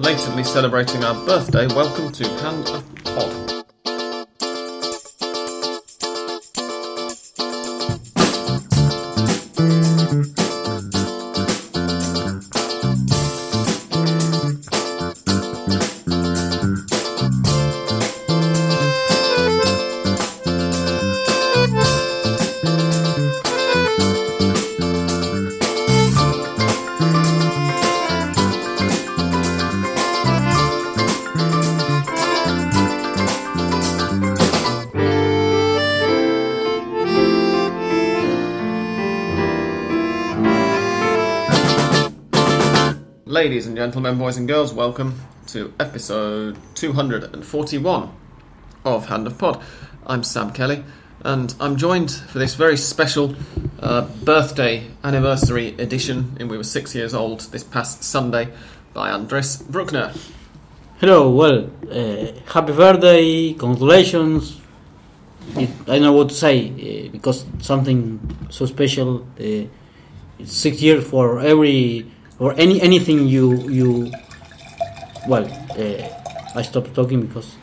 belatedly celebrating our birthday, welcome to Hand of Pod. Gentlemen, boys and girls, welcome to episode 241 of Hand of Pod. I'm Sam Kelly, and I'm joined for this very special uh, birthday anniversary edition, and we were six years old this past Sunday, by Andres Bruckner. Hello, well, uh, happy birthday, congratulations. It, I don't know what to say uh, because something so special. Uh, it's six years for every or any anything you you. Well, uh, I stopped talking because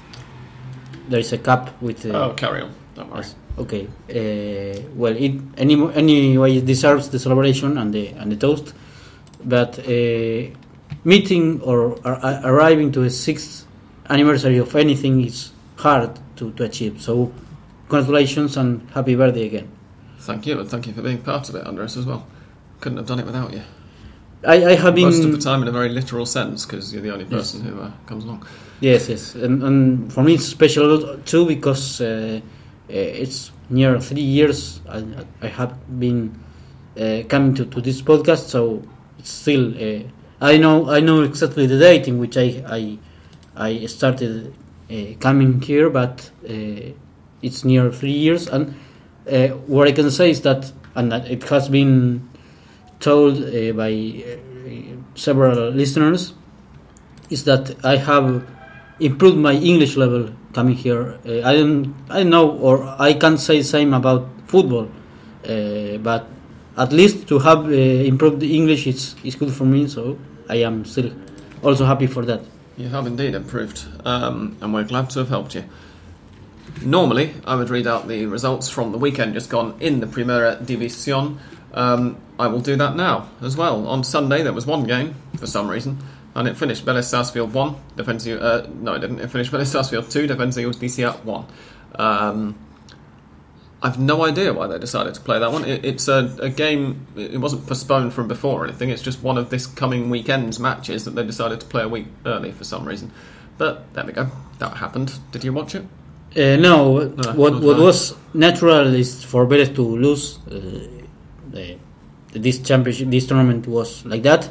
there is a cup with. Uh, Oh, carry on. Don't worry. Yes. Okay. Uh, well, it any anyway it deserves the celebration and the and the toast, but uh, meeting or ar- arriving to a sixth anniversary of anything is hard to, to achieve. So, congratulations and happy birthday again. Thank you, and thank you for being part of it, Andres, as well. Couldn't have done it without you. I, I have been Most of the time, in a very literal sense, because you're the only person who uh, comes along. Yes, yes, and, and for me it's special too because uh, uh, it's near three years I, I have been uh, coming to, to this podcast, so it's still uh, I know I know exactly the date in which I I, I started uh, coming here, but uh, it's near three years, and uh, what I can say is that and that it has been told uh, by uh, several listeners is that I have improved my English level coming here. Uh, I don't, I know, or I can't say the same about football, uh, but at least to have uh, improved the English is is good for me. So I am still also happy for that. You have indeed improved, um, and we're glad to have helped you. Normally, I would read out the results from the weekend just gone in the Primera División. Um, I will do that now as well. On Sunday, there was one game for some reason, and it finished Vélez Sarsfield 1, Defensa, uh, no, it didn't. It finished Vélez Sarsfield 2, Defensa Justicia 1. Um, I've no idea why they decided to play that one. It, it's a, a game, it wasn't postponed from before or anything, it's just one of this coming weekend's matches that they decided to play a week early for some reason. But there we go, that happened. Did you watch it? Uh, no, No, what what was natural is for Vélez to lose. Uh, the, this championship, this tournament was like that.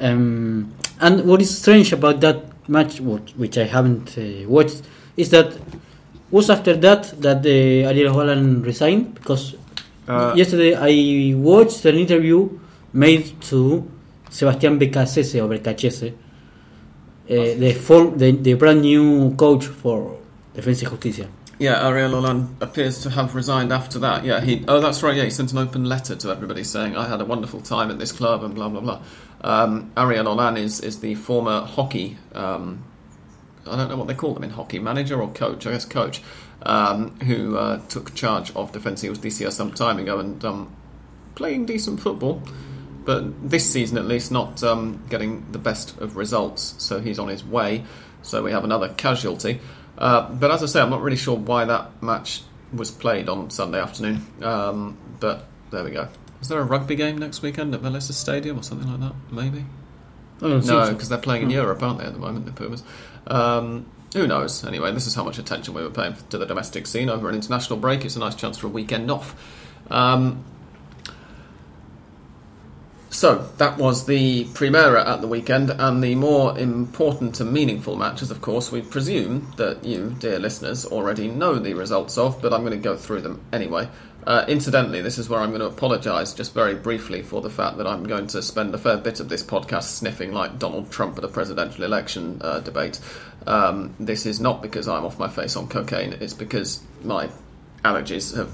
Um, and what is strange about that match, what, which I haven't uh, watched, is that was after that that the Ariel Holan resigned because Uh, yesterday I watched an interview made to Sebastián Beccacece or uh, the, the the brand new coach for Defensa y Justicia. Yeah, Ariel Holan appears to have resigned after that. Yeah, he. Oh, that's right. Yeah, he sent an open letter to everybody saying, "I had a wonderful time at this club," and blah blah blah. Um, Ariel Holan is is the former hockey. Um, I don't know what they call them in hockey, manager or coach. I guess coach, um, who uh, took charge of Defensa Justicia some time ago and um, playing decent football. But this season, at least, not um, getting the best of results. So he's on his way. So we have another casualty. Uh, but as I say, I'm not really sure why that match was played on Sunday afternoon. Um, but there we go. Is there a rugby game next weekend at Melissa Stadium or something like that? Maybe. I don't No, because they're playing in Europe, aren't they, at the moment, the Pumas? Um, who knows? Anyway, this is how much attention we were paying to the domestic scene over an international break. It's a nice chance for a weekend off. Um, so, that was the Primera at the weekend, and the more important and meaningful matches, of course, we presume that you, dear listeners, already know the results of, but I'm going to go through them anyway. Uh, incidentally, this is where I'm going to apologise just very briefly for the fact that I'm going to spend a fair bit of this podcast sniffing like Donald Trump at a presidential election uh, debate. Um, this is not because I'm off my face on cocaine, it's because my allergies have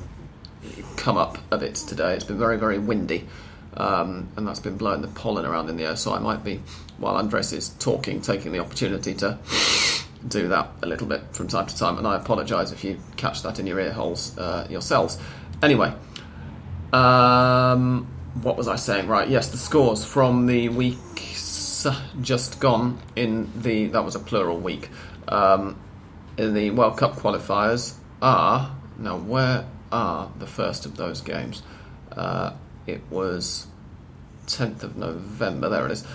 come up a bit today. It's been very, very windy, um, and that's been blowing the pollen around in the air, so I might be while Andres is talking, taking the opportunity to do that a little bit from time to time, and I apologise if you catch that in your ear holes uh, yourselves. Anyway, um, what was I saying? Right, yes, the scores from the weeks just gone in the that was a plural week um, in the World Cup qualifiers are now where are the first of those games? Uh, it was 10th of November. There it is.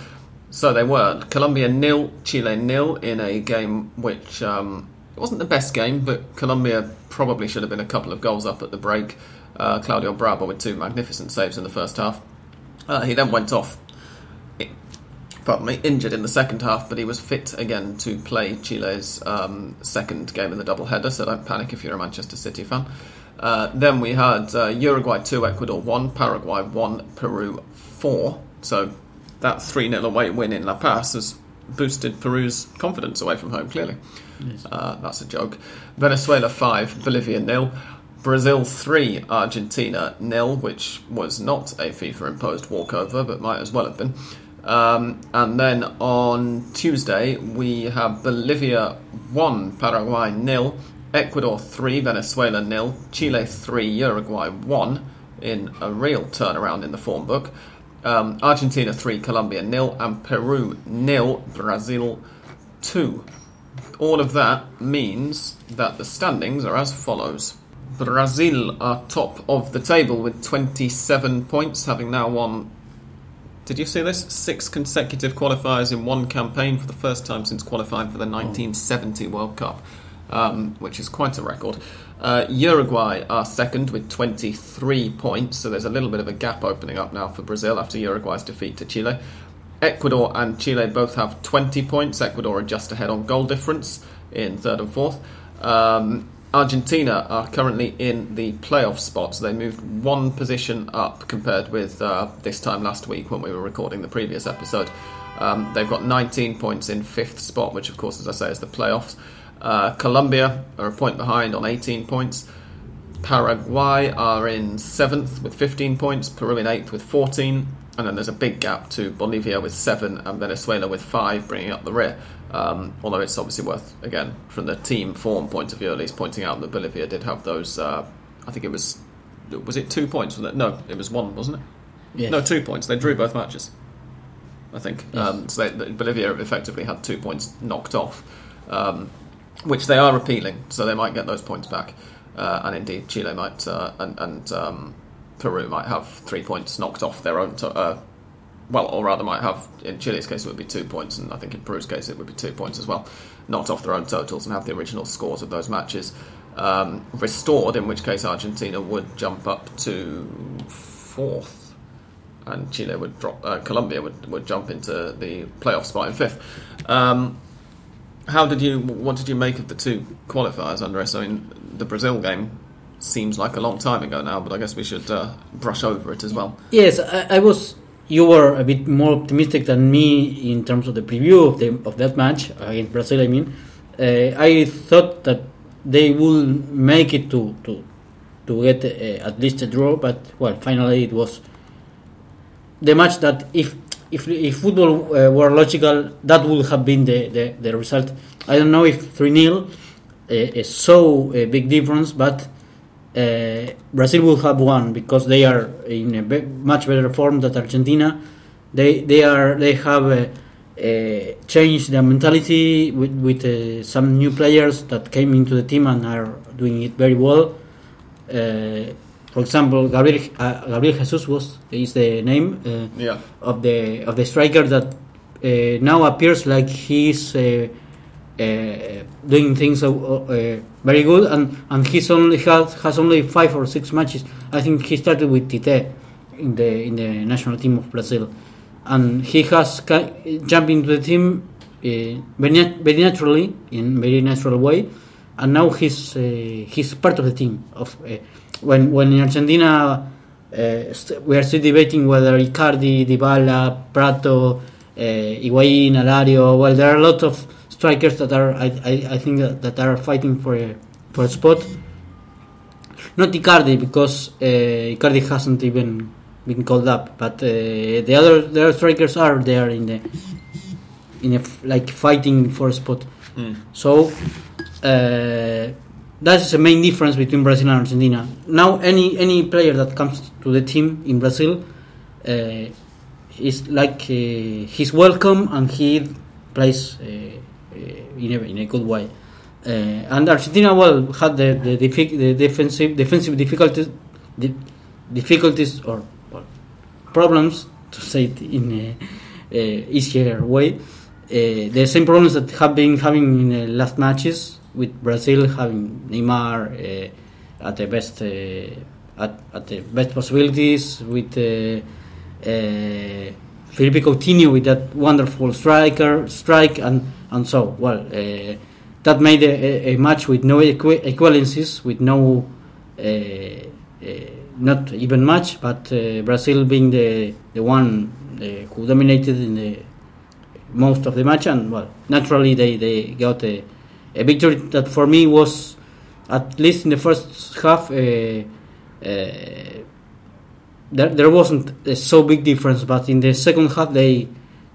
So they were Colombia nil, Chile nil in a game which um, it wasn't the best game, but Colombia probably should have been a couple of goals up at the break. Uh, Claudio Bravo with two magnificent saves in the first half. Uh, he then went off, pardon me, injured in the second half, but he was fit again to play Chile's um, second game in the double header. So don't panic if you're a Manchester City fan. Uh, then we had uh, Uruguay 2, Ecuador 1, Paraguay 1, Peru 4. So that 3 0 away win in La Paz has boosted Peru's confidence away from home, clearly. Yes. Uh, that's a joke. Venezuela 5, Bolivia nil. Brazil 3, Argentina nil, which was not a FIFA imposed walkover, but might as well have been. Um, and then on Tuesday, we have Bolivia 1, Paraguay nil, Ecuador 3, Venezuela nil, Chile 3, Uruguay 1 in a real turnaround in the form book. Um, Argentina 3, Colombia nil, and Peru nil, Brazil 2. All of that means that the standings are as follows. Brazil are top of the table with 27 points, having now won. Did you see this? Six consecutive qualifiers in one campaign for the first time since qualifying for the 1970 World Cup, um, which is quite a record. Uh, Uruguay are second with 23 points, so there's a little bit of a gap opening up now for Brazil after Uruguay's defeat to Chile. Ecuador and Chile both have 20 points. Ecuador are just ahead on goal difference in third and fourth. Um, Argentina are currently in the playoff spot, so they moved one position up compared with uh, this time last week when we were recording the previous episode. Um, they've got 19 points in fifth spot, which, of course, as I say, is the playoffs. Uh, Colombia are a point behind on 18 points. Paraguay are in seventh with 15 points. Peru in eighth with 14. And then there's a big gap to Bolivia with seven and Venezuela with five, bringing up the rear. Um, although it's obviously worth, again, from the team form point of view, at least pointing out that Bolivia did have those. Uh, I think it was was it two points? No, it was one, wasn't it? Yes. No, two points. They drew both matches. I think. Yes. Um, so they, Bolivia effectively had two points knocked off, um, which they are appealing. So they might get those points back, uh, and indeed Chile might uh, and, and um, Peru might have three points knocked off their own. To, uh, well, or rather, might have in Chile's case it would be two points, and I think in Peru's case it would be two points as well, knocked off their own totals and have the original scores of those matches um, restored. In which case Argentina would jump up to fourth, and Chile would drop. Uh, Colombia would would jump into the playoff spot in fifth. Um, how did you? What did you make of the two qualifiers, Andres? I mean, the Brazil game seems like a long time ago now, but I guess we should uh, brush over it as well. Yes, I, I was. You were a bit more optimistic than me in terms of the preview of the of that match against Brazil. I mean, uh, I thought that they will make it to to to get uh, at least a draw, but well, finally it was the match that if if if football uh, were logical, that would have been the, the, the result. I don't know if three 0 is so a big difference, but uh, Brazil will have won because they are in a be- much better form than Argentina. They they are they have uh, uh, changed their mentality with with uh, some new players that came into the team and are doing it very well. Uh, for example, Gabriel uh, Gabriel Jesus was is the name uh, Yeah. of the of the striker that uh, now appears like he's uh, uh, doing things uh, uh, very good, and and he's only has has only five or six matches. I think he started with Tite in the in the national team of Brazil, and he has jumped into the team uh, very, nat- very naturally in very natural way, and now he's uh, he's part of the team of uh, when when in Argentina. Uh, st- we are still debating whether Icardi, Dybala, Pratto, uh, Higuain, Alario. Well, there are a lot of strikers that are I, I, I think that, that are fighting for a for a spot. Not Icardi because uh, Icardi hasn't even been called up, but uh, the other the other strikers are there in the in a f- like fighting for a spot. Mm. So uh, that's the main difference between Brazil and Argentina. Now, any any player that comes to the team in Brazil uh, is like uh, he's welcome and he plays uh, uh, in a in a good way. Uh, and Argentina, well, had the the, diffi- the defensive defensive difficulties, di- difficulties or well, problems to say it in a easier way. Uh, the same problems that have been having in the last matches with Brazil having Neymar uh, at the best uh, at, at the best possibilities with uh, uh, Felipe Coutinho with that wonderful striker strike and and so well uh, that made a, a, match with no equi- with no uh, not even match but Brazil being the the one who dominated in the most of the match and well naturally they, they got a, a victory that for me was at least in the first half uh, uh, there, there wasn't a so big difference but in the second half they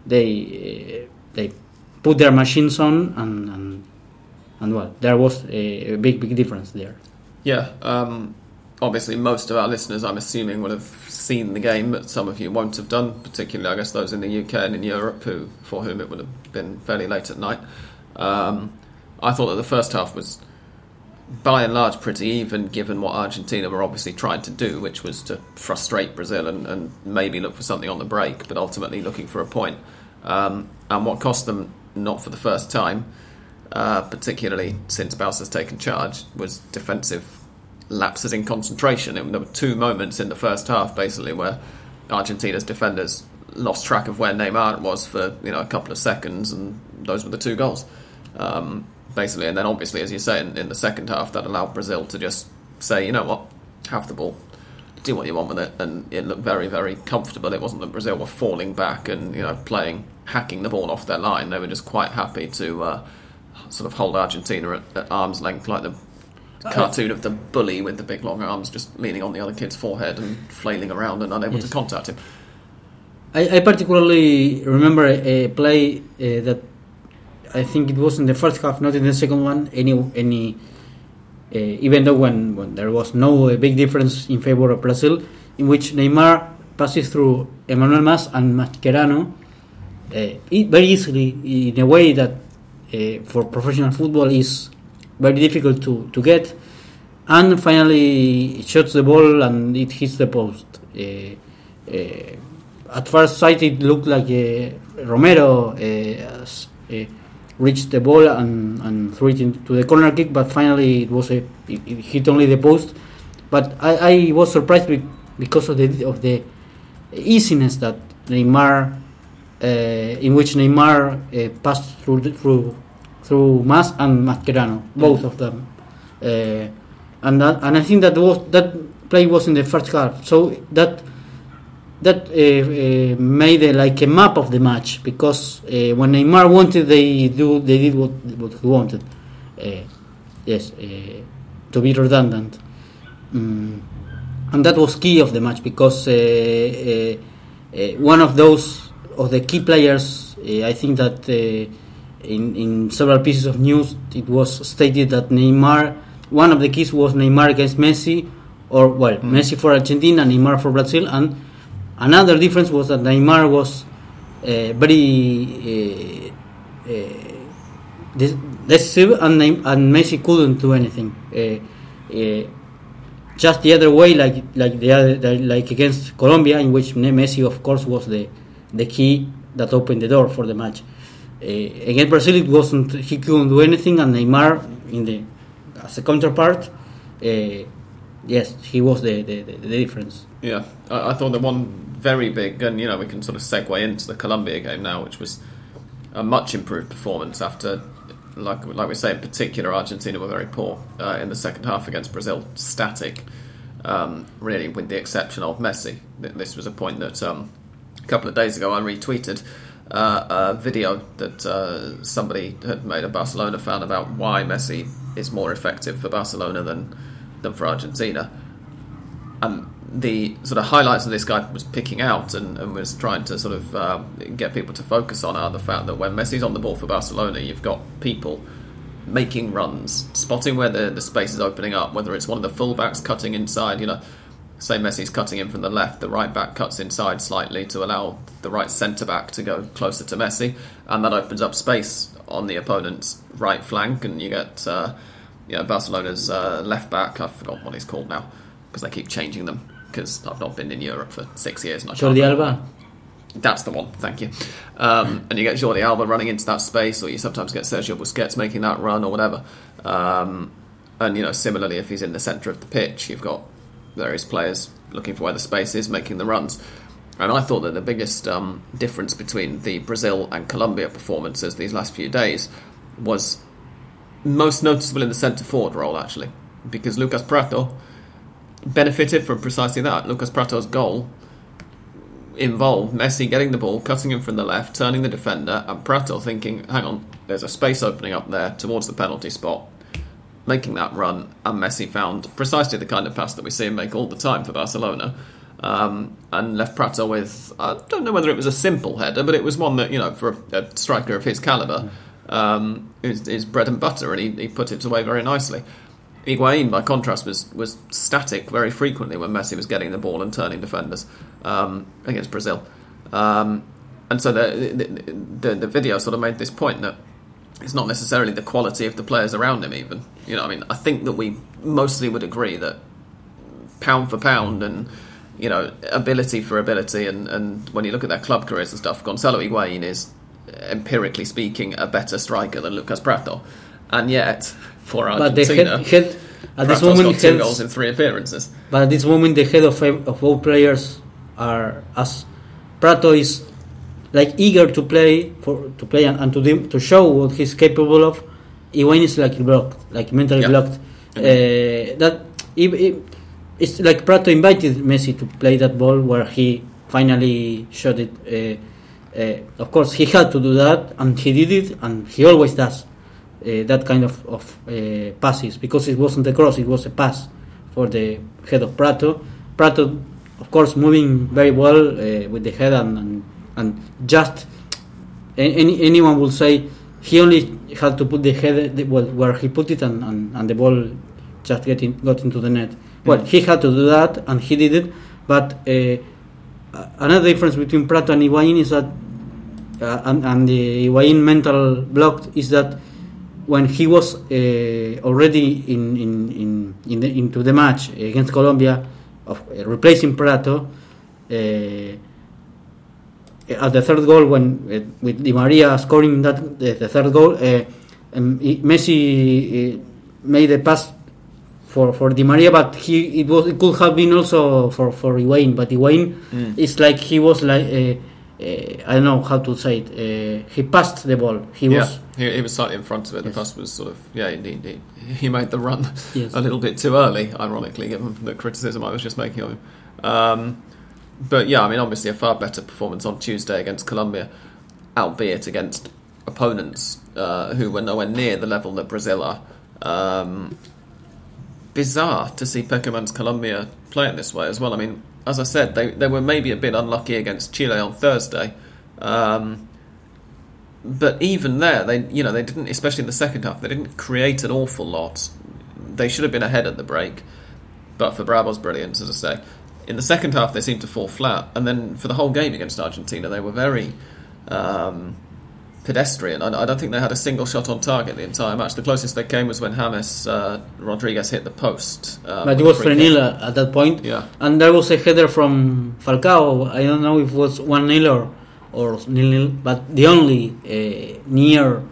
they uh, they put their machines on and, and and well there was a, a big big difference there Yeah, um, obviously most of our listeners, I'm assuming, will have seen the game, but some of you won't have done. Particularly, I guess those in the UK and in Europe, who for whom it would have been fairly late at night. Um, I thought that the first half was, by and large, pretty even, given what Argentina were obviously trying to do, which was to frustrate Brazil and, and maybe look for something on the break, but ultimately looking for a point. Um, and what cost them, not for the first time, uh, particularly since Baus has taken charge, was defensive lapses in concentration. And there were two moments in the first half, basically, where Argentina's defenders lost track of where Neymar was for you know a couple of seconds, and those were the two goals, um, basically. And then obviously, as you say, in, in the second half, that allowed Brazil to just say, you know what, have the ball, do what you want with it, and it looked very, very comfortable. It wasn't that Brazil were falling back and you know playing, hacking the ball off their line. They were just quite happy to uh, sort of hold Argentina at, at arm's length, like the cartoon of the bully with the big long arms just leaning on the other kid's forehead and flailing around and unable to contact him. I, I particularly remember a, a play uh, that I think it was in the first half, not in the second one. Any any, uh, even though when, when there was no uh, big difference in favor of Brazil, in which Neymar passes through Emmanuel Mas and Mascherano uh, very easily in a way that uh, for professional football is very difficult to, to get. And finally, it shoots the ball and it hits the post. Uh, at first sight, it looked like Romero s- uh, reached the ball and, and threw it into the corner kick, but finally it was a it, it hit only the post. But I, I was surprised because of the of the easiness that Neymar, uh, in which Neymar uh, passed through the, through through Mas and Mascherano, both of them, uh, and that, and I think that was that play was in the first half, so that that uh, uh, made a, like a map of the match because uh, when Neymar wanted, they do they did what what he wanted. Uh, yes, uh, to be redundant, mm. and that was key of the match because uh, uh, uh, one of those of the key players, uh, I think that. Uh, in, in several pieces of news, it was stated that Neymar, one of the keys was Neymar against Messi, or well, Messi for Argentina, Neymar for Brazil, and another difference was that Neymar was uh, very uh, uh, decisive, and, and Messi couldn't do anything. Just the other way, like like the other, like against Colombia, in which Messi, of course, was the the key that opened the door for the match. Uh, against Brazil, it wasn't. He couldn't do anything, and Neymar, in the as a counterpart, uh, yes, he was the, the, the, the difference. Yeah, I, I thought the one very big, and you know, we can sort of segue into the Colombia game now, which was a much improved performance after, like like we say, in particular, Argentina were very poor uh, in the second half against Brazil, static, um, really, with the exception of Messi. This was a point that um, a couple of days ago I retweeted. Uh, a video that uh, somebody had made a Barcelona fan about why Messi is more effective for Barcelona than than for Argentina and the sort of highlights of this guy was picking out and, and was trying to sort of uh, get people to focus on are the fact that when Messi's on the ball for Barcelona, you've got people making runs, spotting where the, the space is opening up, whether it's one of the fullbacks cutting inside, you know, say Messi's cutting in from the left, the right back cuts inside slightly to allow the right centre back to go closer to Messi, and that opens up space on the opponent's right flank, and you get uh, you know, Barcelona's uh, left back, I've forgotten what he's called now because they keep changing them. Because I've not been in Europe for six years. And I Jordi. Alba. That's the one, thank you. Um, and you get Jordi Alba running into that space, or you sometimes get Sergio Busquets making that run, or whatever. Um, and you know, similarly, if he's in the centre of the pitch, you've got various players looking for where the space is, making the runs. And I thought that the biggest um, difference between the Brazil and Colombia performances these last few days was most noticeable in the centre forward role, actually, because Lucas Pratto benefited from precisely that. Lucas Pratto's goal involved Messi getting the ball, cutting him from the left, turning the defender, and Pratto thinking, hang on, there's a space opening up there towards the penalty spot, making that run, and Messi found precisely the kind of pass that we see him make all the time for Barcelona. Um, and left Pratto with, I don't know whether it was a simple header, but it was one that, you know, for a, a striker of his calibre, um, is, is bread and butter, and he, he put it away very nicely. Higuain, by contrast, was, was static very frequently when Messi was getting the ball and turning defenders um, against Brazil. Um, and so the, the, the, video sort of made this point that it's not necessarily the quality of the players around him, even. You know, I mean, I think that we mostly would agree that pound for pound and you know ability for ability, and, and when you look at their club careers and stuff, Gonzalo Higuain is empirically speaking a better striker than Lucas Pratto, and yet for But the head, head at this moment, got two heads- goals in three appearances. But at this moment, the head of of all players are as Pratto is like eager to play for to play and, and to dem- to show what he's capable of. Higuain is like blocked, like mentally Yeah. blocked. Uh, that it, it, it's like Pratto invited Messi to play that ball where he finally shot it. Uh, uh, of course, he had to do that, and he did it, and he always does that kind of, of uh, passes because it wasn't a cross, it was a pass for the head of Pratto. Pratto, of course, moving very well uh, with the head and, and, and just any, anyone will say he only had to put the head the, well, where he put it and, and, and the ball just get in, got into the net. Well, he had to do that and he did it, but uh, another difference between Pratto and Higuain is that uh, and, and the Higuain mental block is that when he was uh, already in, in, in, in the, into the match against Colombia, of uh, replacing Pratto, uh, at the third goal when uh, with Di Maria scoring that the, the third goal, uh, um, Messi uh, made a pass for, for Di Maria, but he it was it could have been also for for Higuain, but Higuain Mm. it's like he was like I don't know how to say it. Uh, he passed the ball. He yeah, was he, he was slightly in front of it. The pass was sort of yeah, indeed, indeed. He made the run Yes. a little bit too early, ironically, given the criticism I was just making of him. Um, but yeah, I mean, obviously a far better performance on Tuesday against Colombia, albeit against opponents uh, who were nowhere near the level that Brazil are. Um, bizarre to see Pekerman's Colombia play it this way as well. I mean, as I said, they they were maybe a bit unlucky against Chile on Thursday. Um, but even there, they you know they didn't, especially in the second half, they didn't create an awful lot. They should have been ahead at the break, but for Bravo's brilliance, as I say, in the second half they seemed to fall flat, and then for the whole game against Argentina, they were very um, pedestrian. I, I don't think they had a single shot on target the entire match. The closest they came was when James uh, Rodriguez hit the post. Uh, but it was free 3 0 at that point. Yeah. And there was a header from Falcao. I don't know if it was 1 0 or, nil nil, but the only uh, near. uh,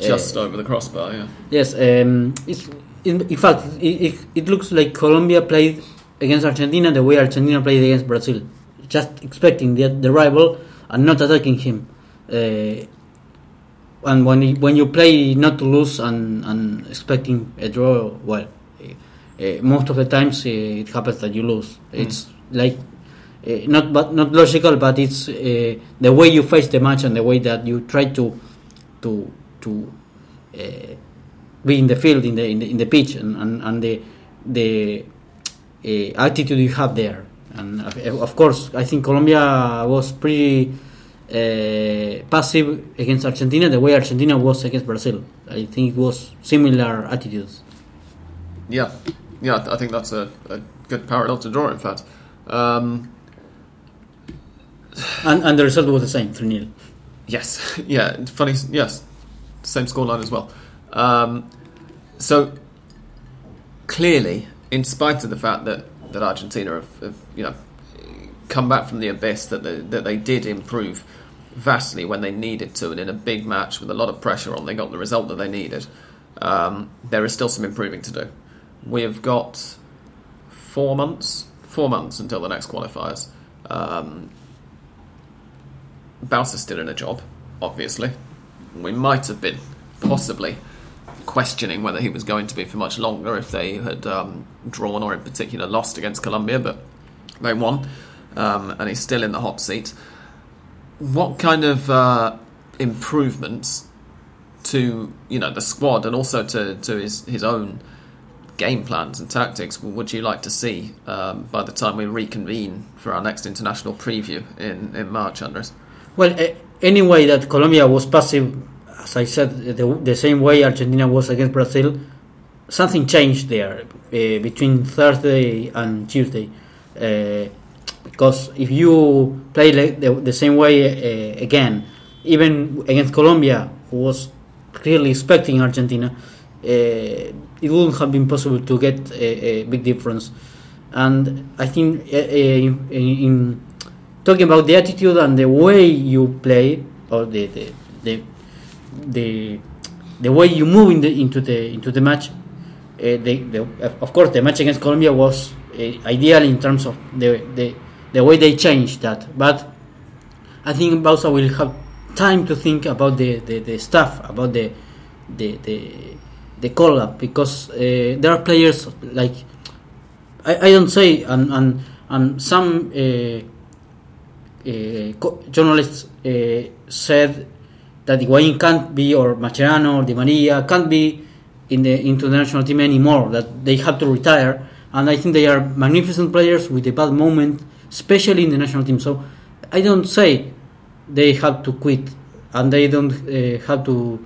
Just over the crossbar, yeah. Yes, um, it's, in, in fact, it, it, it looks like Colombia played against Argentina the way Argentina played against Brazil. Just expecting the, the rival and not attacking him. Uh, and when you, when you play not to lose and, and expecting a draw, well, uh, most of the times uh, it happens that you lose. It's like uh, not but not logical, but it's uh, the way you face the match and the way that you try to to to uh, be in the field in the in the, in the pitch and, and, and the the uh, attitude you have there. And of course, I think Colombia was pretty uh, passive against Argentina the way Argentina was against Brazil. I think it was similar attitudes. Yeah, yeah, I think that's a, a good parallel to draw. In fact, um, and and the result was the same, three 0 Yes, yeah, funny. Yes, same scoreline as well. Um, so clearly, in spite of the fact that, that Argentina have, have you know come back from the abyss, that they, that they did improve vastly when they needed to, and in a big match with a lot of pressure on, they got the result that they needed. Um, there is still some improving to do. We have got four months, four months until the next qualifiers. Um, Bauza's still in a job, obviously. We might have been possibly questioning whether he was going to be for much longer if they had um, drawn or in particular lost against Colombia, but they won, um, and he's still in the hot seat. What kind of uh, improvements to you know the squad and also to, to his his own game plans and tactics would you like to see um, by the time we reconvene for our next international preview in, in March, Andres? Well, uh, anyway, that Colombia was passive, as I said, the, the, same way Argentina was against Brazil. Something changed there uh, between Thursday and Tuesday. Uh, because if you play the, the same way uh, again, even against Colombia, who was clearly expecting Argentina, uh, it wouldn't have been possible to get a, a big difference. And I think uh, in, in talking about the attitude and the way you play or the the the the, the way you move in the, into the into the match. The, the, of course, the match against Colombia was ideal in terms of the, the the way they change that. But I think Bauza will have time to think about the, the, the stuff about the the the, the call up because uh, there are players like I, I don't say and and and some uh, uh, journalists uh, said that Higuain can't be, or Mascherano or Di Maria can't be in the international team anymore. That they have to retire, and I think they are magnificent players with a bad moment, especially in the national team. So I don't say they have to quit and they don't uh, have to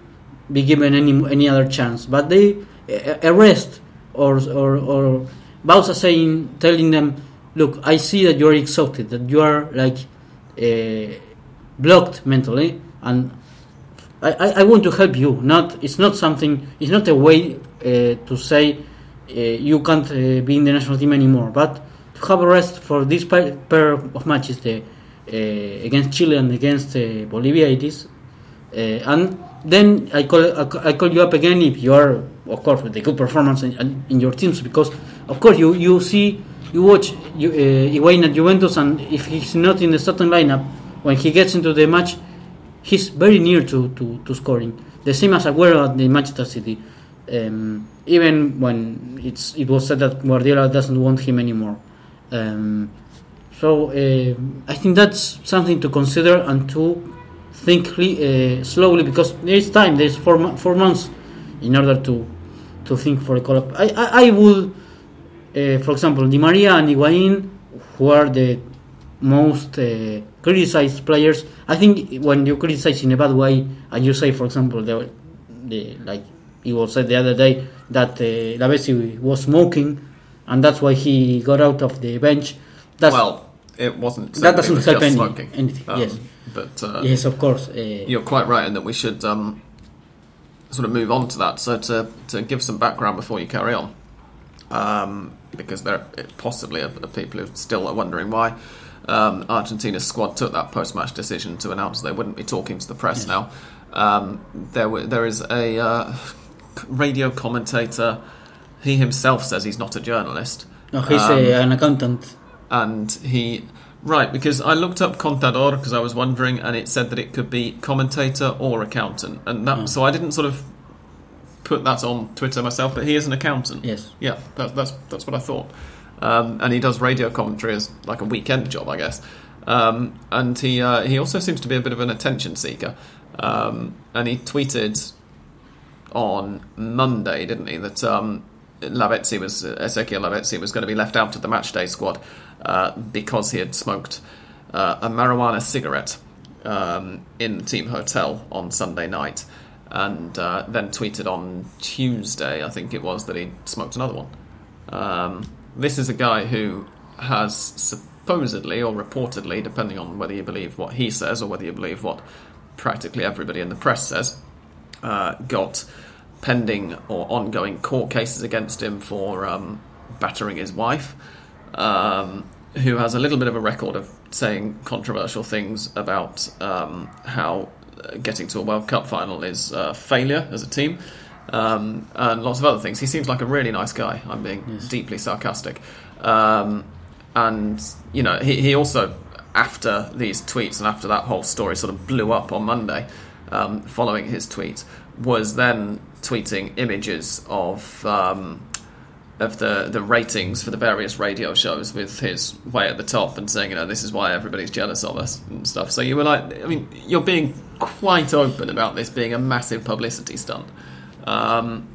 be given any any other chance, but they uh, arrest or or or Bauza saying telling them, look, I see that you are exhausted, that you are like uh, blocked mentally, and I, I, want to help you. Not it's not something. It's not a way uh, to say uh, you can't be in the national team anymore, but to have a rest for this pair of matches, the against Chile and against Bolivia, it is, and then I call I call you up again if you are of course with a good performance in, in your teams because of course you you see you watch you, uh, at Juventus, and if he's not in the starting lineup, when he gets into the match, he's very near to, to, to scoring. The same as Aguero at the Manchester City. Um, even when it's it was said that Guardiola doesn't want him anymore. Um, so uh, I think that's something to consider and to think uh, slowly because there is time. There's four four months in order to to think for a call up. I I, I would uh, for example, Di Maria and Higuain, who are the most uh, criticized players. I think when you criticize in a bad way, and you say, for example, the, the like it was said the other day that uh, Lavezzi was smoking, and that's why he got out of the bench. That's, well, it wasn't. That doesn't was help any, smoking. anything. Um, yes, but uh, yes, of course. Uh, you're quite right in that we should um, sort of move on to that. So to to give some background before you carry on. Um, because there possibly are, people who still are wondering why um, Argentina's squad took that post-match decision to announce they wouldn't be talking to the press yes. now. Um, there, there is a uh, radio commentator. He himself says he's not a journalist. No, he's um, a, an accountant. And he right because I looked up contador because I was wondering, and it said that it could be commentator or accountant, and that, oh. so I didn't sort of put that on Twitter myself, but he is an accountant. Yes. Yeah, that, that's that's what I thought. Um, and he does radio commentary as like a weekend job, I guess. Um, and he uh, he also seems to be a bit of an attention seeker. Um, and he tweeted on Monday, didn't he, that um, Lavezzi was Ezequiel Lavezzi was going to be left out of the matchday squad. uh, because he had smoked uh, a marijuana cigarette um, in the team hotel on Sunday night, and uh, then tweeted on Tuesday, I think it was, that he smoked another one. Um, this is a guy who has supposedly or reportedly, depending on whether you believe what he says or whether you believe what practically everybody in the press says, uh, got pending or ongoing court cases against him for um, battering his wife, um, who has a little bit of a record of saying controversial things about um, how uh, getting to a World Cup final is a failure as a team. Um, and lots of other things. He seems like a really nice guy. I'm being Yes. deeply sarcastic. Um, and, you know, he, he also, after these tweets and after that whole story sort of blew up on Monday, um, following his tweet, was then tweeting images of. Um, of the, the ratings for the various radio shows with his way at the top and saying, you know, this is why everybody's jealous of us and stuff. So you were like, I mean, you're being quite open about this being a massive publicity stunt. Um,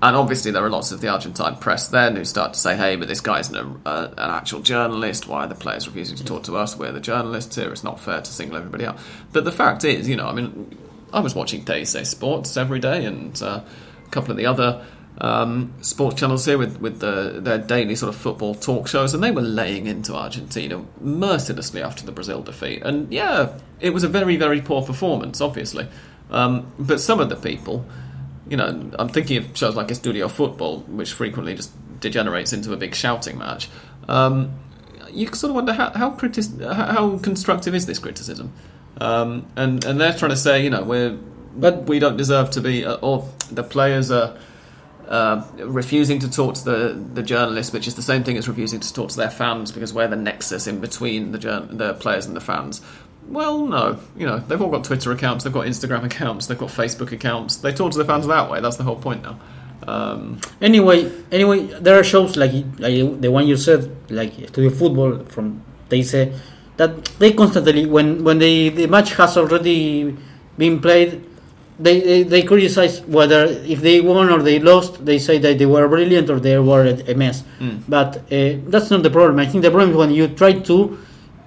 and obviously, there are lots of the Argentine press then who start to say, hey, but this guy's an, an actual journalist. Why are the players refusing to talk to us? We're the journalists here. It's not fair to single everybody out. But the fact is, you know, I mean, I was watching TyC Sports every day and uh, a couple of the other um, sports channels here with, with the, their daily sort of football talk shows, and they were laying into Argentina mercilessly after the Brazil defeat. And yeah, it was a very, very poor performance, obviously. Um, but some of the people, you know, I'm thinking of shows like Estudio Football, which frequently just degenerates into a big shouting match. Um, you sort of wonder how how, how constructive is this criticism? Um, and and they're trying to say, you know, we're but we don't deserve to be, uh, or the players are uh, refusing to talk to the the journalists, which is the same thing as refusing to talk to their fans because we're the nexus in between the jour- the players and the fans. Well, no, you know they've all got Twitter accounts, they've got Instagram accounts, they've got Facebook accounts. They talk to the fans that way. That's the whole point now. Um, Anyway, anyway, there are shows like like the one you said, like Studio Football from they say that they constantly when when the the match has already been played, they, they they criticize whether if they won or they lost. They say that they were brilliant or they were a mess. Mm. But uh, that's not the problem. I think the problem is when you try to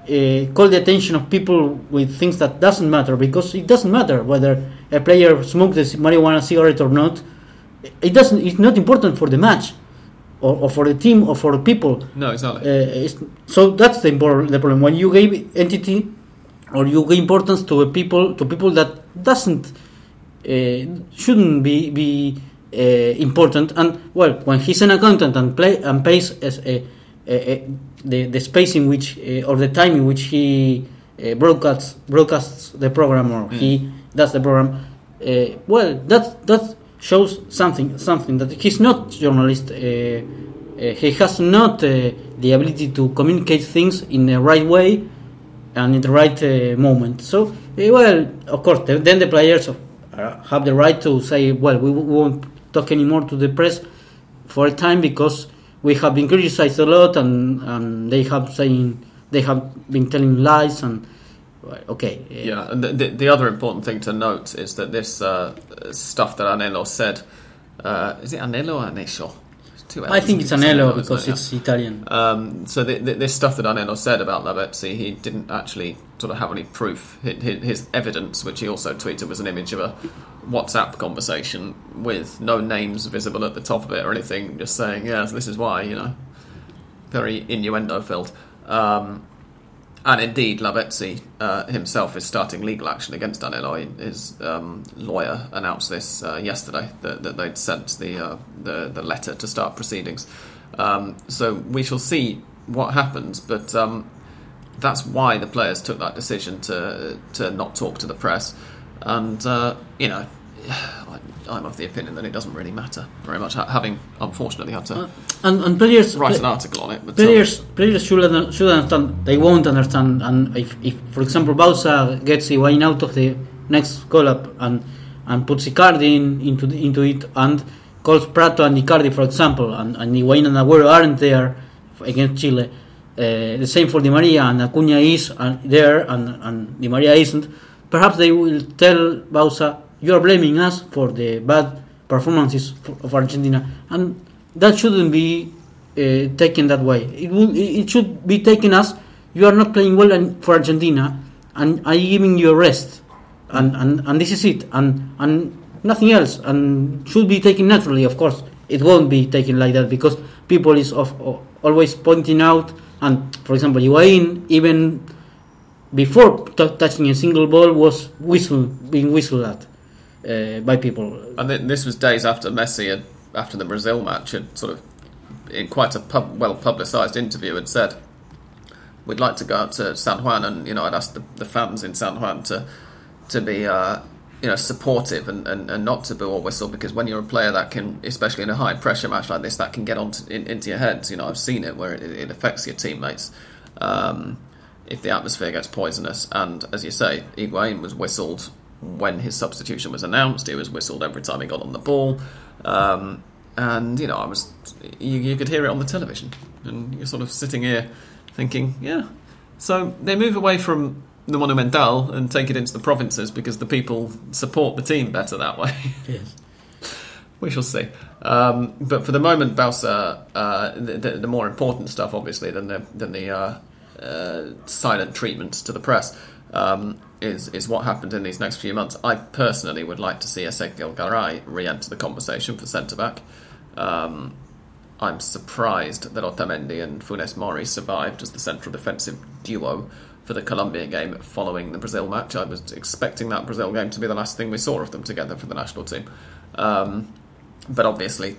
uh, call the attention of people with things that doesn't matter because it doesn't matter whether a player smoked a marijuana cigarette or not. It doesn't. It's not important for the match, or, or for the team, or for the people. no, exactly. Uh, it's, so that's the, impor- the problem. When you give entity or you give importance to a people to people that doesn't uh, shouldn't be be uh, important. And well, when he's an accountant and play and pays as a, a, a, the the space in which uh, or the time in which he uh, broadcasts broadcasts the program or he does the program. Uh, well, that that shows something something that he's not journalist. Uh, uh, he has not uh, the ability to communicate things in the right way and in the right uh, moment. So, uh, well, of course, the, then the players have the right to say, well, we, we won't talk anymore to the press for a time because we have been criticized a lot and, and they have saying they have been telling lies and well, okay. Yeah, and the, the, the other important thing to note is that this uh, stuff that Anello said, uh, is it Anello or two I think it's Anello it? because Yeah. it's Italian. Um, so the, the, this stuff that Anello said about Lavezzi, he didn't actually sort of have any proof. His, his evidence, which he also tweeted, was an image of a WhatsApp conversation with no names visible at the top of it or anything, just saying, "Yes, this is why," you know, very innuendo filled. Um, and indeed, Lavezzi uh, himself is starting legal action against Danilo. His um, lawyer announced this uh, yesterday that, that they'd sent the, uh, the the letter to start proceedings. Um, so we shall see what happens, but um, that's why the players took that decision to to not talk to the press. And uh, you know, I'm of the opinion that it doesn't really matter very much. ha- Having unfortunately had to Uh, and, and players write an article on it, but um, players players should, un- should understand they won't understand and if, if for example Bauza gets Higuain out of the next call up and and puts Icardi in, into the, into it and calls Pratto and Icardi for example and, and Higuain and Agüero aren't there against Chile uh, the same for Di Maria and Acuna is uh, there and, and Di Maria isn't perhaps they will tell Bauza you are blaming us for the bad performances of Argentina and that shouldn't be uh, taken that way. It will. It should be taken as you are not playing well and- for Argentina, and I'm giving you a rest, and, and, and this is it, and and nothing else, and should be taken naturally. Of course, it won't be taken like that because people is of, of always pointing out, and for example, Higuain even before touching a single ball was whistle being whistled at uh, by people. And th- this was days after Messi had, after the Brazil match, had sort of, in quite a pub- well publicised interview, had said, "We'd like to go out to San Juan," and you know, I'd asked the, the fans in San Juan to to be. Uh, you know, supportive and, and, and not to boo or whistle because when you're a player that can, especially in a high pressure match like this, that can get on to, in, into your heads. You know, I've seen it where it, it affects your teammates um, if the atmosphere gets poisonous. And as you say, Higuain was whistled when his substitution was announced. He was whistled every time he got on the ball. Um, and, you know, I was, you, you could hear it on the television. And you're sort of sitting here thinking, yeah. So they move away from the Monumental and take it into the provinces because the people support the team better that way. Yes. We shall see. Um, but for the moment, Bauza, uh, the, the, the more important stuff, obviously, than the than the uh, uh, silent treatment to the press, um, is is what happened in these next few months. I personally would like to see Ezequiel Garay re-enter the conversation for centre back. Um, I'm surprised that Otamendi and Funes Mori survived as the central defensive duo for the Colombia game following the Brazil match. I was expecting that Brazil game to be the last thing we saw of them together for the national team. Um, but obviously,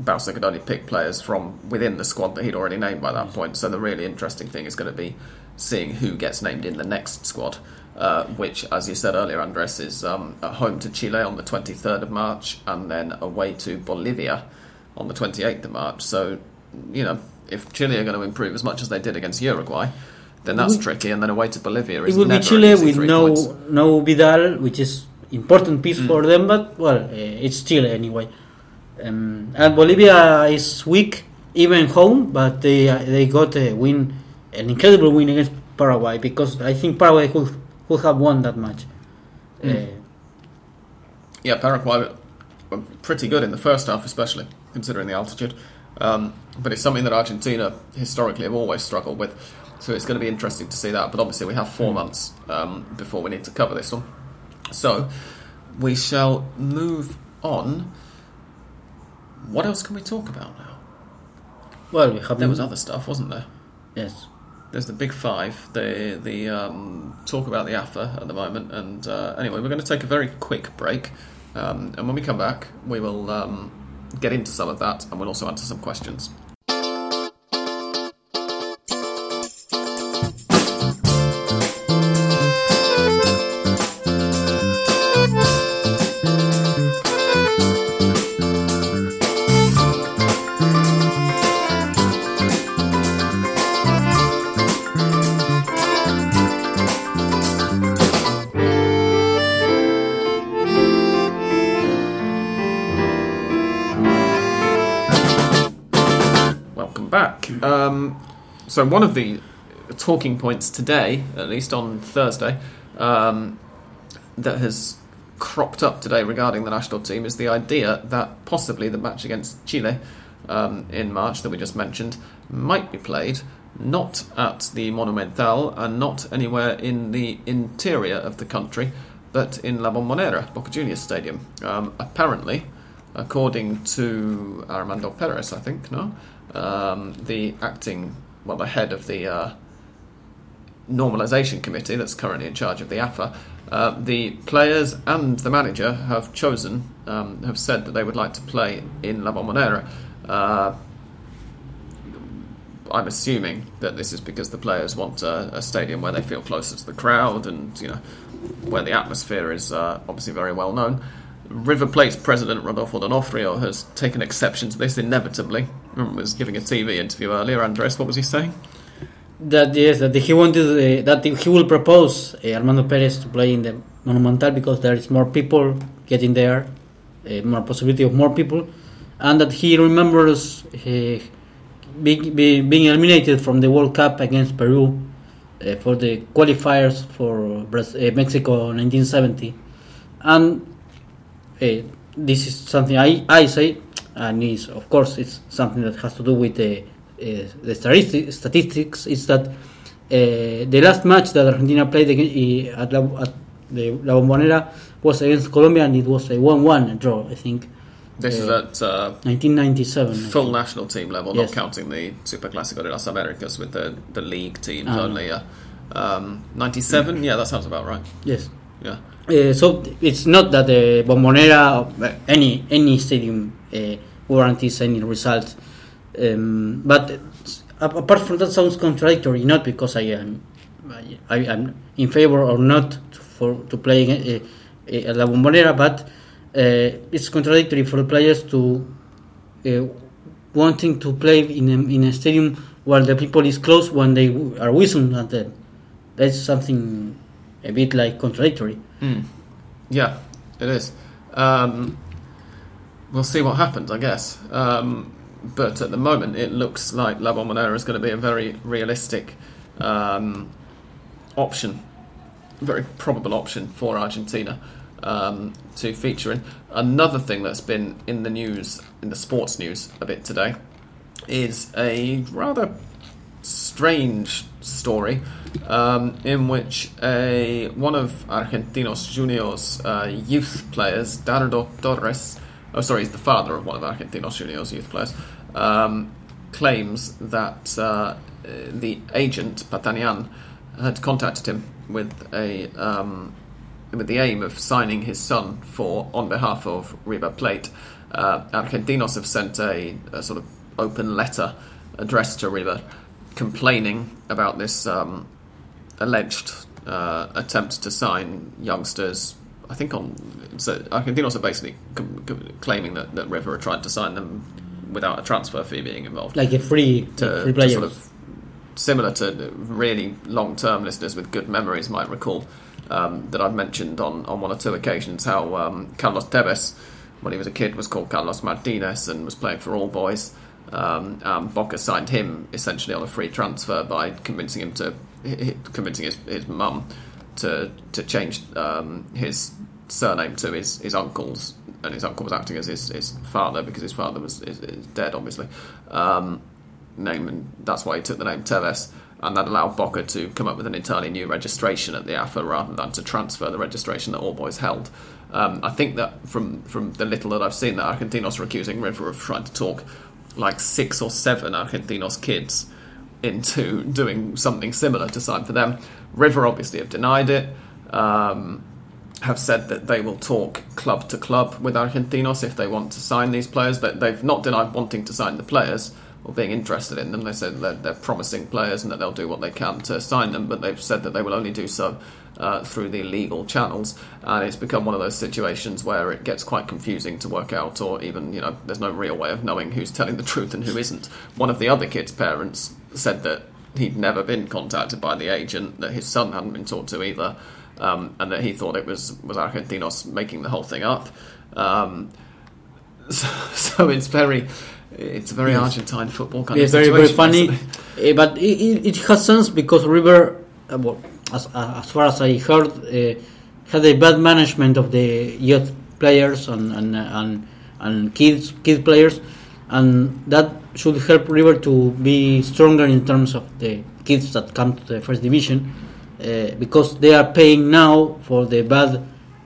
Bauza could only pick players from within the squad that he'd already named by that point. So the really interesting thing is going to be seeing who gets named in the next squad, uh, which, as you said earlier, Andres, is um, at home to Chile on the 23rd of March and then away to Bolivia on the 28th of March. So, you know, if Chile are going to improve as much as they did against Uruguay, then that's We- tricky. And then away to Bolivia It is will be Chile with no points. no Vidal, which is important piece Mm. for them, but well, uh, it's Chile anyway. Um, and Bolivia is weak even home, but they uh, they got a win, an incredible win against Paraguay because I think Paraguay could could have won that match. Mm. Uh, Yeah, Paraguay were pretty good in the first half, especially considering the altitude. Um, but it's something that Argentina historically have always struggled with. So it's going to be interesting to see that. But obviously, we have four months um, before we need to cover this one. So we shall move on. What else can we talk about now? well, we have There was other stuff, wasn't there? yes. There's the big five. The the um, talk about the AFA at the moment. And uh, anyway, we're going to take a very quick break. Um, and when we come back, we will um, get into some of that, and we'll also answer some questions. So one of the talking points today, at least on Thursday, um, that has cropped up today regarding the national team is the idea that possibly the match against Chile um, in March that we just mentioned might be played not at the Monumental and not anywhere in the interior of the country, but in La Bombonera, Boca Juniors Stadium. Um, apparently, according to Armando Perez, I think, no, um, the acting, well, the head of the uh, normalisation committee that's currently in charge of the AFA, uh, the players and the manager have chosen, um, have said that they would like to play in La Bombonera. Uh, I'm assuming that this is because the players want a, a stadium where they feel closer to the crowd and you know where the atmosphere is uh, obviously very well known. River Plate's president Rodolfo D'Onofrio has taken exception to this inevitably. and Was giving a TV interview earlier. Andres, what was he saying? That yes, that he wanted uh, that he will propose uh, Armando Perez to play in the Monumental because there is more people getting there, uh, more possibility of more people, and that he remembers uh, being, be, being eliminated from the World Cup against Peru uh, for the qualifiers for Braz- uh, Mexico 1970, and uh, this is something I I say and is of course it's something that has to do with the uh, the statistics. Statistics is that uh, the last match that Argentina played against, at, La, at the La Bombonera was against Colombia, and it was a one-one draw. I think. This is at uh, 1997. Full national team level, Yes. not counting the Super Clásico de las Americas with the, the league teams Ah. only. Yeah. Um, 97? Yeah, that sounds about right. Yes. Yeah. Uh, so it's not that the Bombonera, uh, any any stadium uh, guarantees any results, um, but apart from that, sounds contradictory. Not because I am I, am in favor or not for to play uh, La Bombonera, but uh, it's contradictory for the players to uh, wanting to play in a, in a stadium while the people is close when they are whistling at them. That's something a bit like contradictory. Mm. Yeah, it is. Um, we'll see what happens, I guess. Um, but at the moment, it looks like La Bombonera is going to be a very realistic um, option, very probable option for Argentina um, to feature in. Another thing that's been in the news, in the sports news a bit today, is a rather strange story um, in which a one of Argentinos Juniors uh, youth players, Dardo Torres, oh sorry, he's the father of one of Argentinos Juniors youth players, um, claims that uh, the agent Patanian had contacted him with a um, with the aim of signing his son for on behalf of River Plate. Uh, Argentinos have sent a, a sort of open letter addressed to River complaining about this um, alleged uh, attempt to sign youngsters. I think on so Argentinos are basically com- com- claiming that, that River trying to sign them without a transfer fee being involved like a free to, free to sort of similar to really long-term listeners with good memories might recall um, that I've mentioned on, on one or two occasions how um, Carlos Tevez, when he was a kid, was called Carlos Martinez and was playing for All Boys. Um, um, Boca signed him essentially on a free transfer by convincing him to convincing his, his mum to to change um, his surname to his, his uncle's, and his uncle was acting as his, his father because his father was is, is dead, obviously. Um, name, and that's why he took the name Tevez. And that allowed Boca to come up with an entirely new registration at the AFA rather than to transfer the registration that All Boys held. Um, I think that from from the little that I've seen, that Argentinos are accusing River of trying to talk like six or seven Argentinos kids into doing something similar to sign for them. River obviously have denied it. Um, have said that they will talk club to club with Argentinos if they want to sign these players. But they've not denied wanting to sign the players or being interested in them. They said that they're promising players and that they'll do what they can to sign them. But they've said that they will only do so uh, through the legal channels. And it's become one of those situations where it gets quite confusing to work out, or even you know, there's no real way of knowing who's telling the truth and who isn't. One of the other kids' parents said that he'd never been contacted by the agent, that his son hadn't been talked to either um, and that he thought it was was Argentinos making the whole thing up. Um, so, so it's very it's a very Yes. Argentine football kind It's of very very funny. Uh, but it, it, it has sense because River, uh, well, as uh, as far as I heard, uh, had a bad management of the youth players and and and, and kids kid players, and that should help River to be stronger in terms of the kids that come to the first division, uh, because they are paying now for the bad,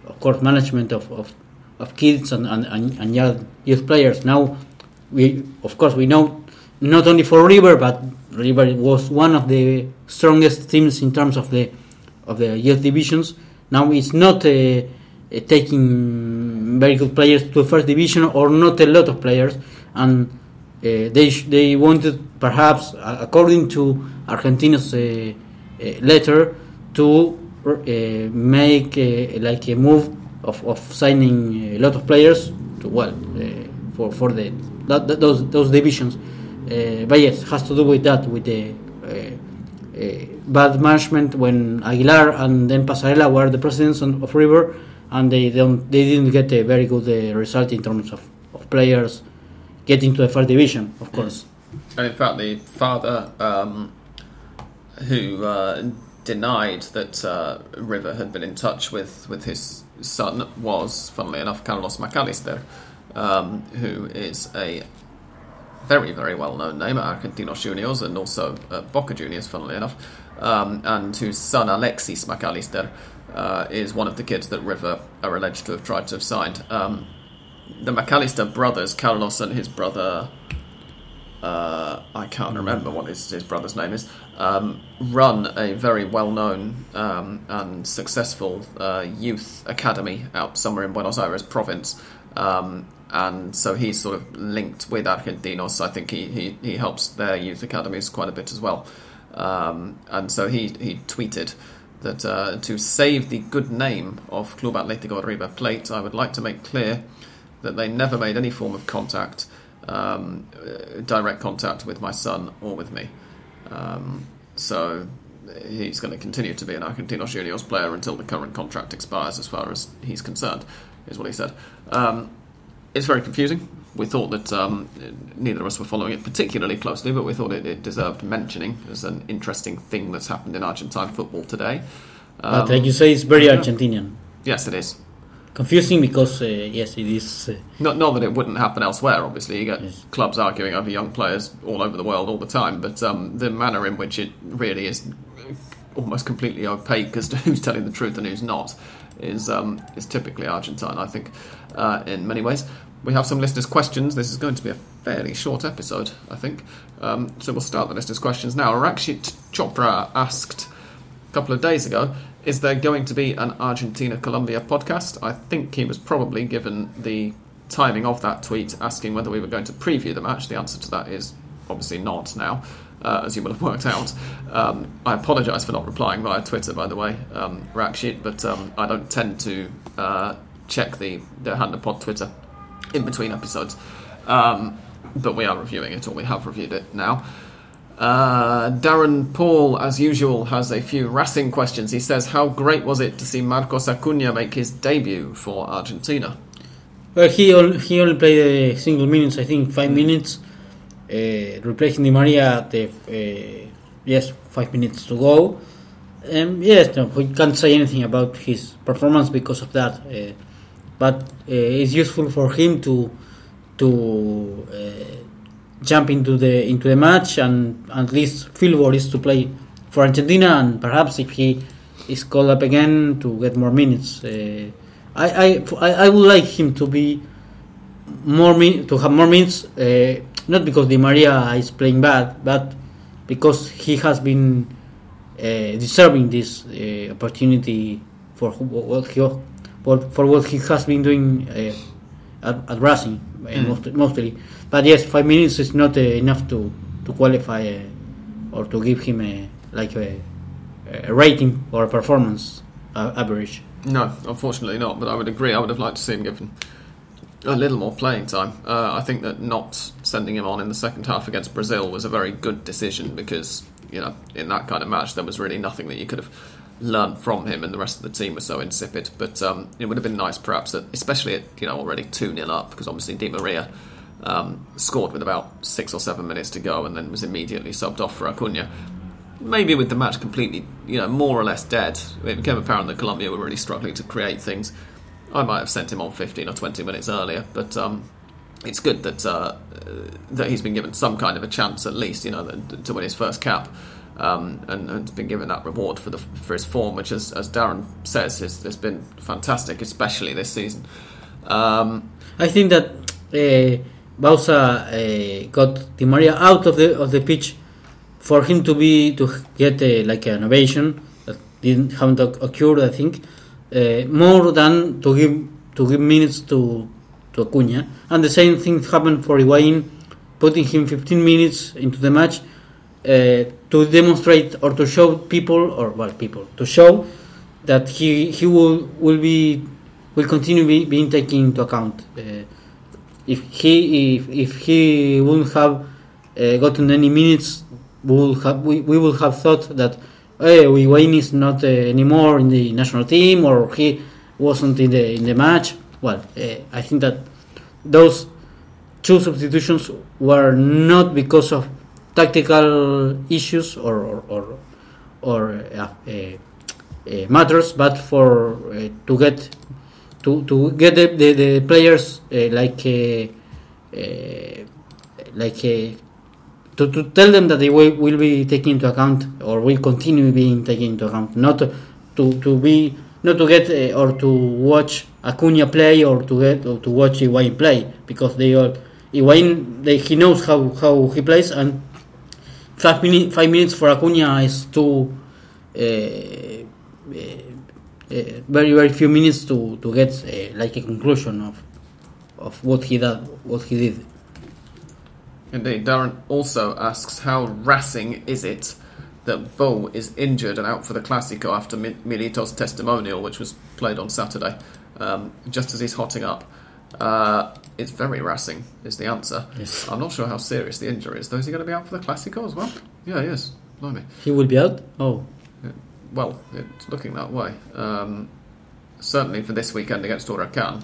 of course, management of. of of kids and, and, and, and youth players. Now, we of course we know not only for River, but River was one of the strongest teams in terms of the of the youth divisions. Now it's not uh, uh, taking very good players to the first division, or not a lot of players, and uh, they they wanted perhaps, uh, according to Argentina's letter, to make like a move of, of signing a lot of players to well for for the that, that- those those divisions. Uh, but yes, has to do with that with the uh, uh, bad management when Aguilar and then Passarella were the presidents of River, and they don't they didn't get a very good uh, result in terms of, of players getting to the first division, of course. And in fact, the father um, who uh, denied that uh, River had been in touch with, with his son was, funnily enough, Carlos Mac Allister, um, who is a very, very well known name Argentinos Juniors and also at Boca Juniors, funnily enough, um, and whose son Alexis Mac Allister uh, is one of the kids that River are alleged to have tried to have signed. Um, the Mac Allister brothers, Carlos and his brother, uh, I can't remember what his, his brother's name is, um, run a very well known um, and successful uh, youth academy out somewhere in Buenos Aires province. Um, and so he's sort of linked with Argentinos. I think he, he, he helps their youth academies quite a bit as well. Um, and so he, he tweeted that uh, to save the good name of Club Atletico River Plate, I would like to make clear that they never made any form of contact, um, uh, direct contact with my son or with me. Um, so he's going to continue to be an Argentinos Juniors player until the current contract expires, as far as he's concerned, is what he said. Um, it's very confusing. We thought that um, neither of us were following it particularly closely, but we thought it, it, deserved mentioning as an interesting thing that's happened in Argentine football today. Um, but like you say, it's very Argentinian. Yes, it is. Confusing because uh, yes, it is. Uh, not not that it wouldn't happen elsewhere. Obviously, you get yes. clubs arguing over young players all over the world all the time, but um, the manner in which it really is almost completely opaque as to who's telling the truth and who's not is um, is typically Argentine. I think uh, in many ways. We have some listeners' questions. This is going to be a fairly short episode, I think. Um, so we'll start the listeners' questions now. Rakshit Chopra asked a couple of days ago Is there going to be an Argentina Colombia podcast? I think he was probably given the timing of that tweet asking whether we were going to preview the match. The answer to that is obviously not now. Uh, as you will have worked out. Um, I apologise for not replying via Twitter, by the way, um, Rakshit, but um, I don't tend to uh, check the, the Hand Pod Twitter in between episodes. Um, but we are reviewing it, or we have reviewed it now. Uh, Darren Paul, as usual, has a few Racing questions. He says, How great was it to see Marcos Acuna make his debut for Argentina? Well, he, only, he only played a single minutes, I think five minutes, uh, replacing Di Maria at the, uh, yes, five minutes to go. Um, yes, we can't say anything about his performance because of that. Uh, but it's useful for him to to uh, jump into the into the match and at least feel what is to play for Argentina and perhaps if he is called up again to get more minutes. Uh, I, I I would like him to be more min- to have more minutes, uh, not because Di Maria is playing bad, but because he has been uh, deserving this uh, opportunity for what he for, for what he has been doing uh, at, at Racing uh, mm. most, mostly. But yes, five minutes is not uh, enough to to qualify or to give him a like a, a rating or a performance average. No, unfortunately not. But I would agree. I would have liked to see him given a little more playing time. Uh, I think that not sending him on in the second half against Brazil was a very good decision because you know in that kind of match there was really nothing that you could have learned from him, and the rest of the team was so insipid. But um, it would have been nice, perhaps, that especially at you know already two 0 up, because obviously Di Maria um, scored with about six or seven minutes to go, and then was immediately subbed off for Acuna. Maybe with the match completely, you know, more or less dead, it became apparent that Colombia were really struggling to create things. I might have sent him on 15 or 20 minutes earlier, but um, it's good that uh, that he's been given some kind of a chance, at least, you know, to win his first cap um, and, and been given that reward for the for his form, which, as, as Darren says, has, has been fantastic, especially this season. Um, I think that uh, Bauza uh, got Di Maria out of the of the pitch for him to be to get uh, like an ovation that didn't haven't occurred. I think uh, more than to give to give minutes to to Acuna, and the same thing happened for Higuain, putting him 15 minutes into the match uh, to demonstrate or to show people or well people to show that he he will will be will continue be, being taken into account. Uh, if he if, if he wouldn't have uh, gotten any minutes, we will have we, we have thought that Eh, Higuain is not uh, anymore in the national team or he wasn't in the in the match. Well, uh, I think that those two substitutions were not because of tactical issues or or or, or uh, matters, but for to get to to get the the, the players like like to, to tell them that they will, will be taken into account or will continue being taken into account, not to to be not to get uh, or to watch Acuna play or to get or to watch Higuain play because they all Higuain they, he knows how, how he plays and five minutes five minutes for Acuna is too uh, uh, very very few minutes to to get like a conclusion of of what he did what he did. Indeed, Darren also asks how Racing is it that Bou is injured and out for the Classico after Milito's testimonial, which was played on Saturday, um, just as he's hotting up. Uh, it's very Racing, is the answer. Yes. I'm not sure how serious the injury is, though. Is he going to be out for the Classico as well? Yeah, he is. Blimey. He will be out? Oh. well, it's looking that way. Um, certainly for this weekend against Huracan.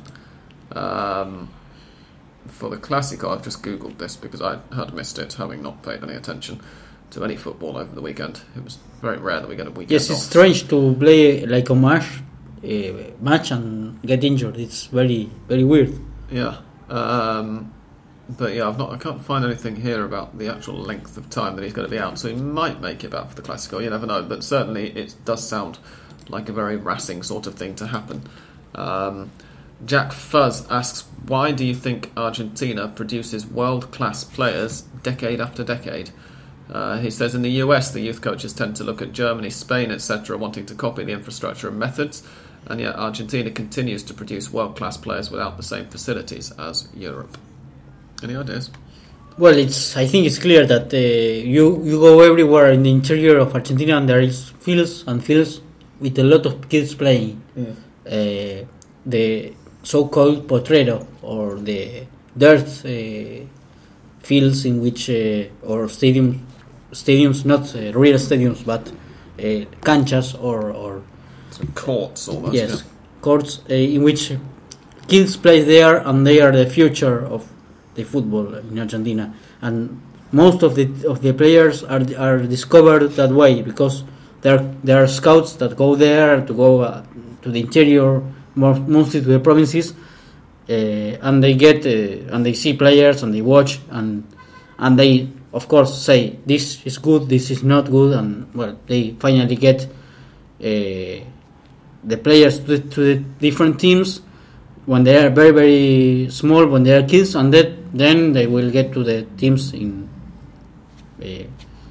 Um, for the Classico, I've just googled this because I had missed it, having not paid any attention to any football over the weekend. It was very rare that we get a weekend. Yes, it's strange to play like a match, uh, match and get injured. It's very very weird. Yeah, um, but yeah, I've not. I can't find anything here about the actual length of time that he's going to be out. So he might make it back for the Classico. You never know, but certainly it does sound like a very racing sort of thing to happen. Um, Jack Fuzz asks, why do you think Argentina produces world class players decade after decade? Uh, he says in the US, the youth coaches tend to look at Germany, Spain, etc., wanting to copy the infrastructure and methods, and yet Argentina continues to produce world class players without the same facilities as Europe. Any ideas? Well, it's. I think it's clear that uh, you you go everywhere in the interior of Argentina, and there is fields and fields with a lot of kids playing. Mm. Uh, the so-called potrero or the dirt uh, fields in which uh, or stadium stadiums, not uh, real stadiums, but uh, canchas or, or so courts, almost. Yes, yeah. courts uh, in which kids play there, and they are the future of the football in Argentina. And most of the of the players are are discovered that way because there there are scouts that go there to go uh, to the interior, mostly to the provinces, uh, and they get uh, and they see players and they watch and and they of course say this is good, this is not good, and well, they finally get uh, the players to to the, different teams when they are very very small, when they are kids, and that then they will get to the teams in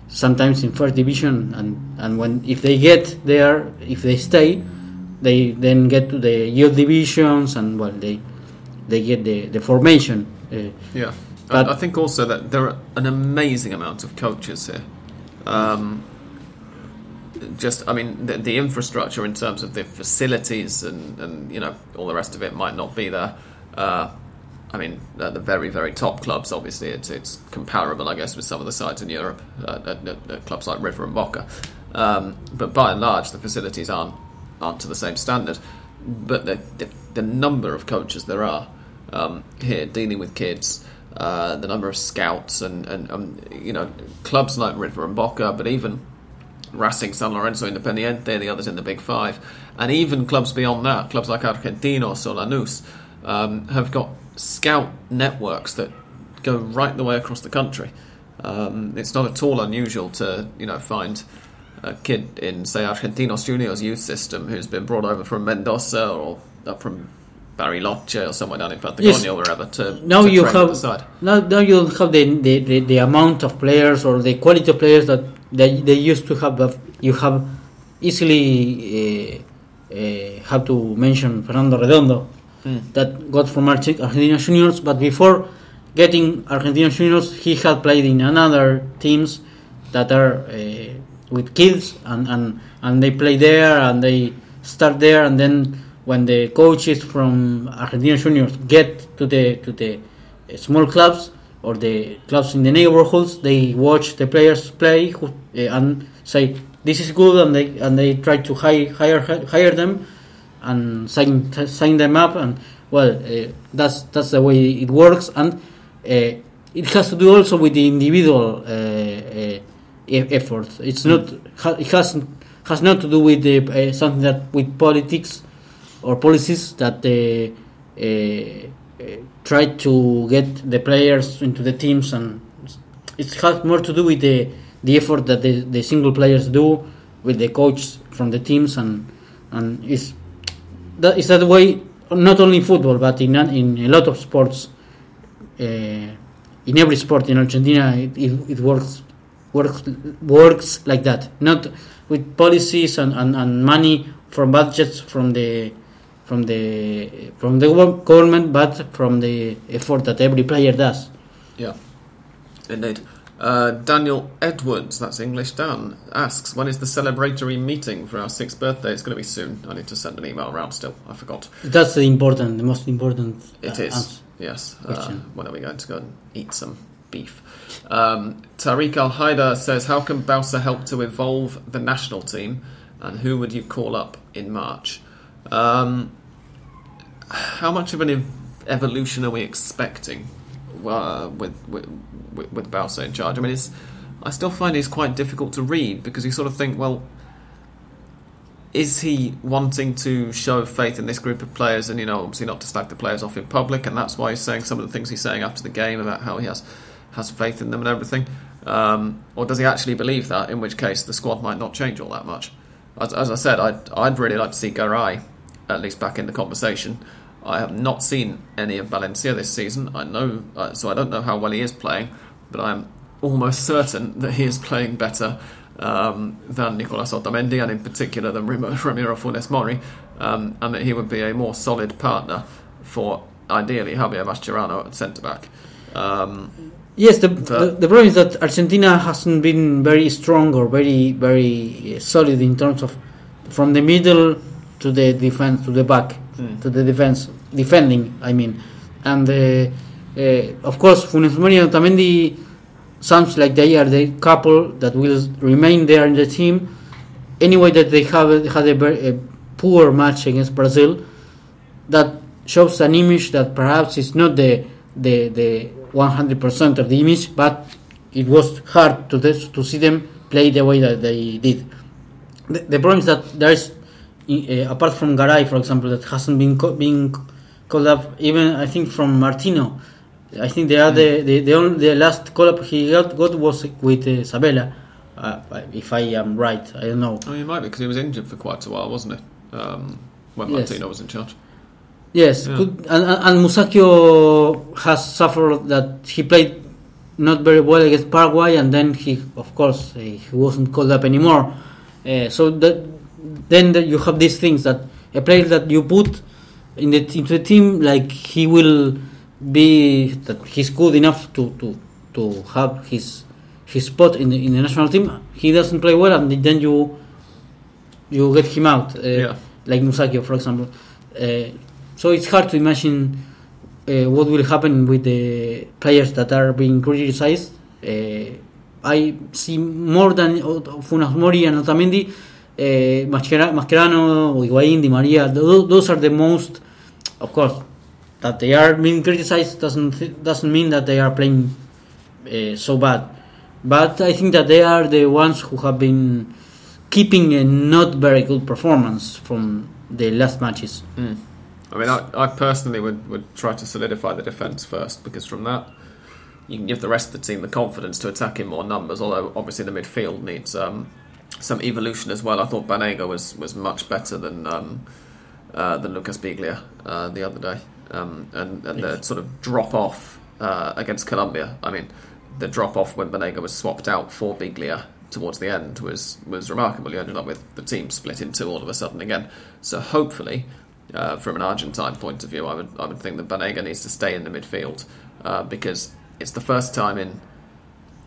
sometimes in first division, and and when if they get there, if they stay, they then get to the youth divisions, and well, they they get the the formation. Uh, yeah. But I think also that there are an amazing amount of coaches here. Um, just, I mean, the, the, infrastructure in terms of the facilities and, and you know all the rest of it might not be there. Uh, I mean, at the very, very top clubs, obviously, it's it's comparable, I guess, with some of the sides in Europe, uh, at, at, at clubs like River and Boca. Um, but by and large, the facilities aren't aren't to the same standard. But the the, the number of coaches there are um, here dealing with kids uh, the number of scouts and, and um, you know clubs like River and Boca, but even Racing, San Lorenzo, Independiente, and the others in the Big Five, and even clubs beyond that, clubs like Argentinos or Lanús, um, have got scout networks that go right the way across the country. Um, it's not at all unusual to you know find a kid in say Argentinos Juniors youth system who's been brought over from Mendoza or up from Bariloche or somewhere down in Patagonia yes. or wherever to, now to you have now, now you don't have the, the, the, the, amount of players or the quality of players that they, they used to have you have easily uh, uh, have to mention Fernando Redondo mm. that got from Argentina Juniors but before getting Argentina Juniors he had played in another teams that are uh, with kids and, and, and they play there and they start there and then when the coaches from Argentina Juniors get to the to the uh, small clubs or the clubs in the neighborhoods, they watch the players play uh, and say this is good, and they and they try to hire hire hire them and sign sign them up, and well, uh, that's that's the way it works, and uh, it has to do also with the individual uh, uh, effort. It's not it has has not to do with the, something that with politics or policies that they uh, uh, try to get the players into the teams, and it has more to do with the the effort that the, the single players do with the coach from the teams, and and is that is that way not only in football but in in a lot of sports. Uh, in every sport in Argentina, it, it, it works works works like that. Not with policies and, and, and money from budgets from the from the from the government, but from the effort that every player does. Yeah, indeed. Uh, Daniel Edwards, that's English Dan, asks, when is the celebratory meeting for our sixth birthday? It's going to be soon. I need to send an email around still. I forgot. That's the important, the most important. It uh, is. answer. Yes. Uh, when are we going to go and eat some beef? Um, Tariq Al Haidar says, How can Bauza help to evolve the national team? And who would you call up in March? Um, how much of an ev- evolution are we expecting uh, with, with, with, with in charge? I mean, it's, I still find he's quite difficult to read because you sort of think, well, is he wanting to show faith in this group of players and you know obviously not to slag the players off in public and that's why he's saying some of the things he's saying after the game about how he has has faith in them and everything um, or does he actually believe that in which case the squad might not change all that much? As, as I said I'd, I'd really like to see Garay at least back in the conversation. I have not seen any of Valencia this season. I know uh, so I don't know how well he is playing but I'm almost certain that he is playing better um, than Nicolas Otamendi and in particular than Ram- Ramiro Funes Mori, um, and that he would be a more solid partner for ideally Javier Mascherano at centre back. Um, Yes, the, the the problem is that Argentina hasn't been very strong or very very uh, solid in terms of from the middle to the defense to the back Mm. to the defense defending. I mean, and uh, uh, of course Funes Mori and Otamendi sounds like they are the couple that will remain there in the team. Anyway, that they have had a, very, a poor match against Brazil, that shows an image that perhaps is not the the the 100% of the image, but it was hard to this, to see them play the way that they did. The, the problem is that there's uh, apart from Garay, for example, that hasn't been co- being called up. Even I think from Martino, I think they are the the the, only, the last call up he got, got was with uh, Sabella. Uh, if I am right, I don't know. oh, he might be because he was injured for quite a while, wasn't he? Um, when Yes. Martino was in charge. Yes, Yeah. could, and, and Musacchio has suffered that he played not very well against Paraguay, and then he, of course, uh, he wasn't called up anymore. Uh, so that then that you have these things that a player that you put in the into the team, like he will be that he's good enough to to to have his his spot in the in the national team. He doesn't play well, and then you you get him out. Uh, Yeah. like Musacchio, for example. So it's hard to imagine uh, what will happen with the players that are being criticized. Uh, I see more than Funes Mori and Otamendi, uh, Maschera- Mascherano, Higuaín, Di Maria. Those, those are the most, of course, that they are being criticized doesn't doesn't mean that they are playing uh, so bad. But I think that they are the ones who have been keeping a not very good performance from the last matches. Mm. I mean, I, I personally would, would try to solidify the defence first because from that you can give the rest of the team the confidence to attack in more numbers. Although obviously the midfield needs um, some evolution as well. I thought Banega was, was much better than um, uh, than Lucas Biglia uh, the other day, um, and and the sort of drop off uh, against Colombia. I mean, the drop off when Banega was swapped out for Biglia towards the end was was remarkable. You ended up with the team split in two all of a sudden again. So hopefully, uh, from an Argentine point of view, I would I would think that Banega needs to stay in the midfield uh, because it's the first time in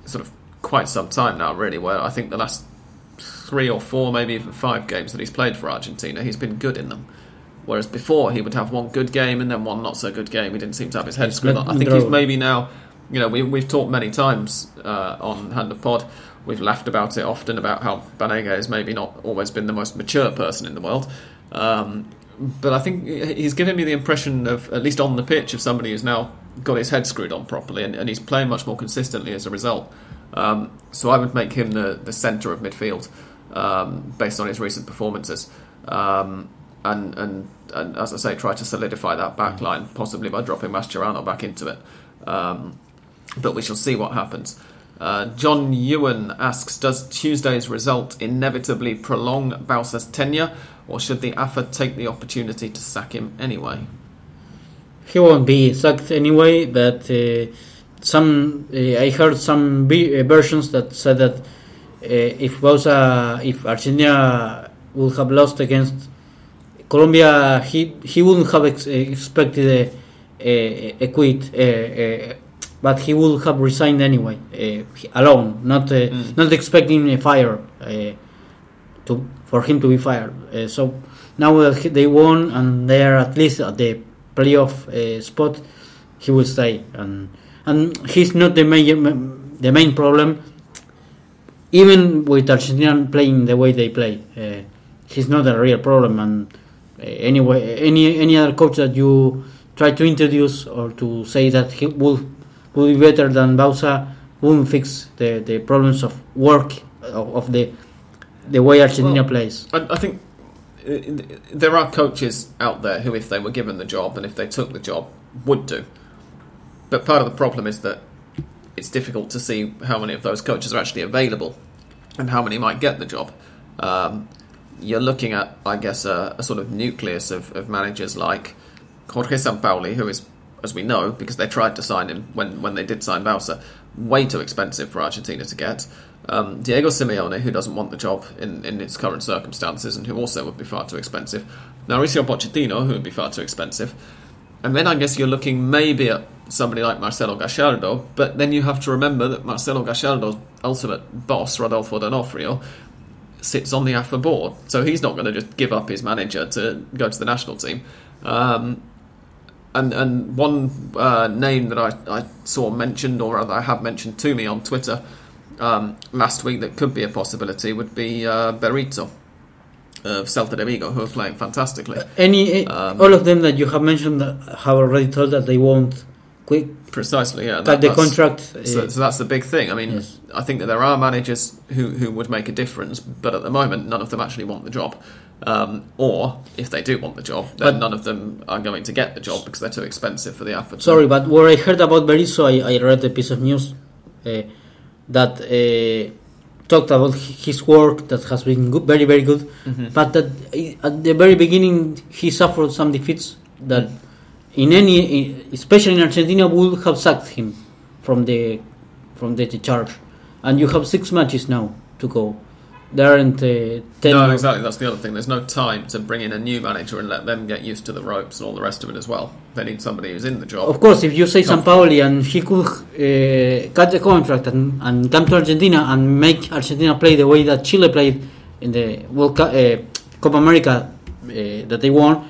sort of quite some time now, really, where I think the last three or four, maybe even five games that he's played for Argentina, he's been good in them. Whereas before, he would have one good game and then one not so good game. He didn't seem to have his head screwed on. I think he's maybe now, you know, we, we've talked many times uh, on Hand of Pod. We've laughed about it often about how Banega has maybe not always been the most mature person in the world. Um, but I think he's given me the impression of, at least on the pitch, of somebody who's now got his head screwed on properly and, and he's playing much more consistently as a result. Um, so I would make him the, the centre of midfield um, based on his recent performances. Um, and, and and as I say, try to solidify that back line, possibly by dropping Mascherano back into it. Um, but we shall see what happens. Uh, John Ewan asks Does Tuesday's result inevitably prolong Bauza's tenure, or should the AFA take the opportunity to sack him anyway? He won't be sacked anyway, but uh, some uh, I heard some b- uh, versions that said that uh, if Bauza, if Argentina would have lost against Colombia, he he wouldn't have ex- expected a, a, a quit, uh, uh, but he would have resigned anyway, uh, alone, not uh, Mm. not expecting a fire uh, to for him to be fired. Uh, so now that they won and they are at least at the playoff uh, spot, he will stay, and and he's not the main the main problem. Even with Argentina playing the way they play, uh, he's not a real problem. And uh, anyway, any any other coach that you try to introduce or to say that he will will be better than Bauza won't fix the, the problems of work of, of the the way Argentina Well, plays. I, I think uh, there are coaches out there who, if they were given the job and if they took the job, would do. But part of the problem is that it's difficult to see how many of those coaches are actually available and how many might get the job. Um, you're looking at, I guess, a, a sort of nucleus of, of managers like Jorge Sampaoli, who is, as we know, because they tried to sign him when, when they did sign Bauza, way too expensive for Argentina to get. Um, Diego Simeone, who doesn't want the job in, in its current circumstances and who also would be far too expensive. Mauricio Pochettino, who would be far too expensive. And then I guess you're looking maybe at somebody like Marcelo Gallardo, but then you have to remember that Marcelo Gallardo's ultimate boss, Rodolfo D'Onofrio, sits on the AFA board, so he's not going to just give up his manager to go to the national team. Um, and and one uh, name that I, I saw mentioned, or rather I have mentioned to me on Twitter um, last week that could be a possibility would be uh, Berizzo of Celta de Vigo, who are playing fantastically. Any Um, all of them that you have mentioned have already told that they won't quit Precisely, yeah. that- the contract. So, uh, so that's the big thing. I mean, Yes. I think that there are managers who, who would make a difference, but at the moment, none of them actually want the job. Um, or if they do want the job, then But- none of them are going to get the job because they're too expensive for the to- Sorry, but where I heard about Berizzo, I, I read a piece of news uh, that uh, talked about his work that has been good, very, very good, Mhm. but that uh, at the very beginning he suffered some defeats that in any, especially in Argentina, would have sacked him from the from the charge. And you have six matches now to go. There aren't uh. No, exactly. That's the other thing. There's no time to bring in a new manager and let them get used to the ropes and all the rest of it as well. They need somebody who's in the job. Of course, if you say Sampaoli and he could uh, cut the contract and, and come to Argentina and make Argentina play the way that Chile played in the World Cup, uh, Copa America uh, that they won,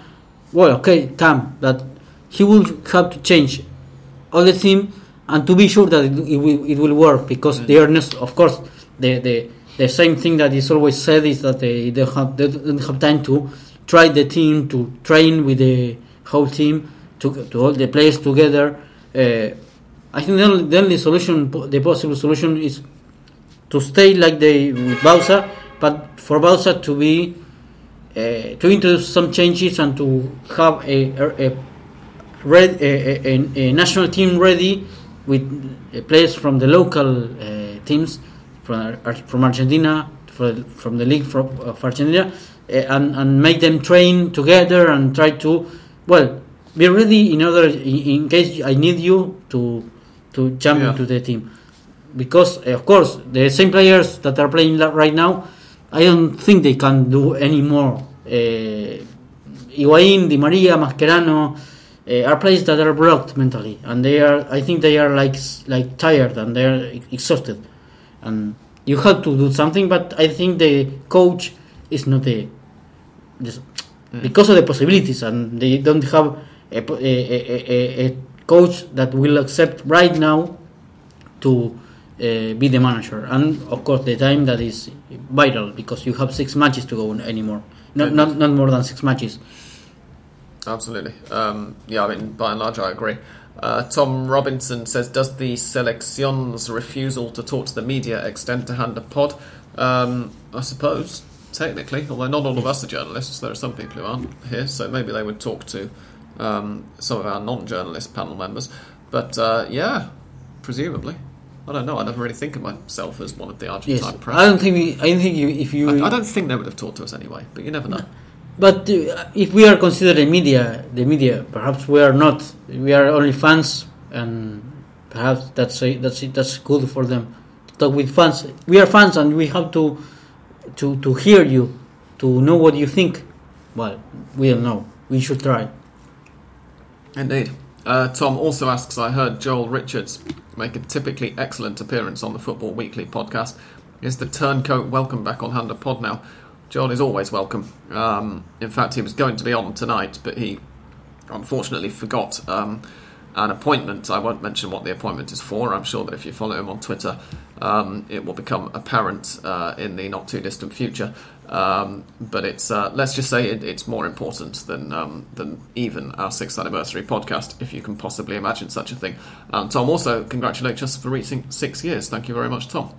well, okay, come. But he will have to change all the team and to be sure that it, it, will, it will work because Mm. they are, not, of course, the, the the same thing that is always said is that they don't have, they don't have time to try the team to train with the whole team to to all the players together. Uh, I think the only, the only solution, the possible solution, is to stay like they with Bauza, but for Bauza to be uh, to introduce some changes and to have a a, a, red, a, a, a national team ready with uh, players from the local uh, teams from from Argentina, from, from the league from, of Argentina, uh, and and make them train together and try to well be ready in order in, in case I need you to to jump Yeah. into the team because uh, of course the same players that are playing right now I don't think they can do any more uh, Di Maria, Mascherano uh, are players that are blocked mentally and they are I think they are like like tired and they are exhausted and you have to do something but I think the coach is not the, the Mm. because of the possibilities and they don't have a, a, a, a, a coach that will accept right now to uh, be the manager and of course the time that is vital because you have six matches to go anymore not, not, not more than six matches Absolutely. Um, yeah, I mean, by and large, I agree. Uh, Tom Robinson says, "Does the seleccion's refusal to talk to the media extend to Hand of Pod?" Um, I suppose technically, although not all of us are journalists. There are some people who aren't here, so maybe they would talk to um, some of our non-journalist panel members. But uh, yeah, presumably. I don't know. I never really think of myself as one of the Argentine Yes, press. I don't think we, I don't think you, if you I, I don't think they would have talked to us anyway, but you never know. But uh, if we are considered the media, the media, perhaps we are not. We are only fans, and perhaps that's a, that's it, that's good for them to talk with fans. We are fans, and we have to to to hear you, to know what you think. Well, we don't know. We should try. Indeed. Uh, Tom also asks I heard Joel Richards make a typically excellent appearance on the Football Weekly podcast. Is the turncoat welcome back on Hand of Pod now? Joel is always welcome. Um, in fact, he was going to be on tonight, but he unfortunately forgot um, an appointment. I won't mention what the appointment is for. I'm sure that if you follow him on Twitter, um, it will become apparent uh, in the not too distant future. Um, but it's uh, let's just say it, it's more important than um, than even our sixth anniversary podcast, if you can possibly imagine such a thing. And Tom also congratulates us for reaching six years. Thank you very much, Tom.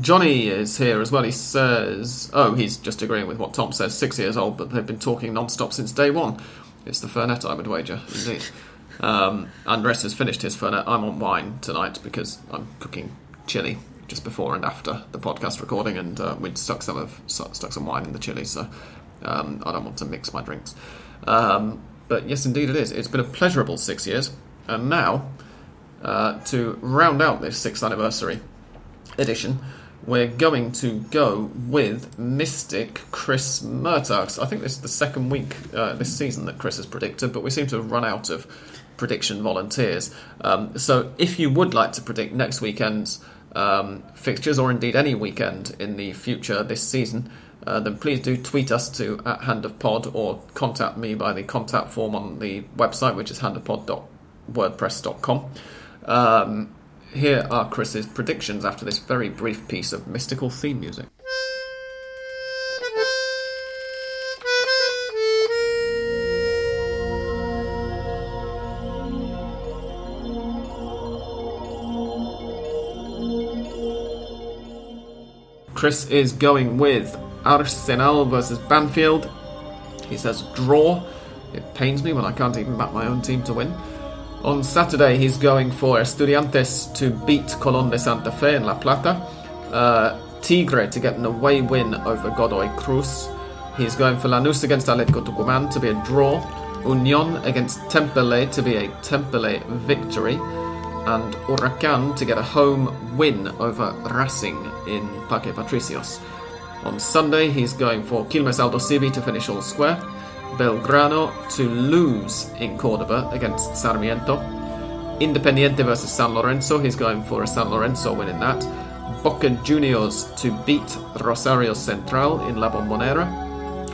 Johnny is here as well. He says, "Oh, he's just agreeing with what Tom says. Six years old, but they've been talking non-stop since day one. It's the Fernet, I would wager, indeed." Um, Andres has finished his Fernet. I'm on wine tonight because I'm cooking chili just before and after the podcast recording, and uh, we'd stuck some of stuck some wine in the chili, so um, I don't want to mix my drinks. Um, but yes, indeed, it is. It's been a pleasurable six years, and now uh, to round out this sixth anniversary edition, we're going to go with Mystic Chris Murtax. I think this is the second week uh, this season that Chris has predicted, but we seem to have run out of prediction volunteers. Um, so if you would like to predict next weekend's um, fixtures, or indeed any weekend in the future this season, uh, then please do tweet us to at handofpod or contact me by the contact form on the website, which is handofpod.wordpress.com. Um, here are Chris's predictions after this very brief piece of mystical theme music. Chris is going with Arsenal versus Banfield. He says draw. It pains me when I can't even back my own team to win. On Saturday, he's going for Estudiantes to beat Colón de Santa Fe in La Plata. Uh, Tigre to get an away win over Godoy Cruz. He's going for Lanús against Atletico Tucumán to be a draw. Unión against Temperley to be a Temperley victory. And Huracán to get a home win over Racing in Parque Patricios. On Sunday, he's going for Quilmes Aldosivi to finish all square. Belgrano to lose in Cordoba against Sarmiento. Independiente versus San Lorenzo, he's going for a San Lorenzo win in that. Boca Juniors to beat Rosario Central in La Bombonera.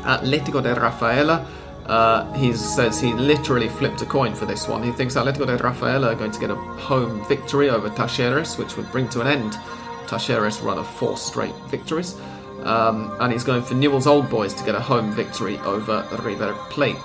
Atletico de Rafaela, uh, he says he literally flipped a coin for this one. He thinks Atletico de Rafaela are going to get a home victory over Talleres, which would bring to an end Talleres' run of four straight victories. Um, and he's going for Newell's Old Boys to get a home victory over River Plate.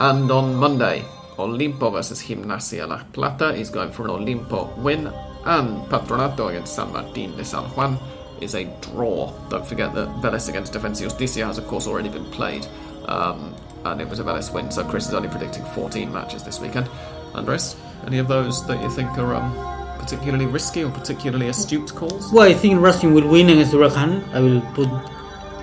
And on Monday, Olimpo versus Gimnasia La Plata. He's going for an Olimpo win. And Patronato against San Martin de San Juan is a draw. Don't forget that Vélez against Defensa Justicia has, of course, already been played. Um, and it was a Vélez win, so Chris is only predicting 14 matches this weekend. Andres, any of those that you think are um, particularly risky or particularly astute calls? Well, I think Racing will win against Huracan. I will put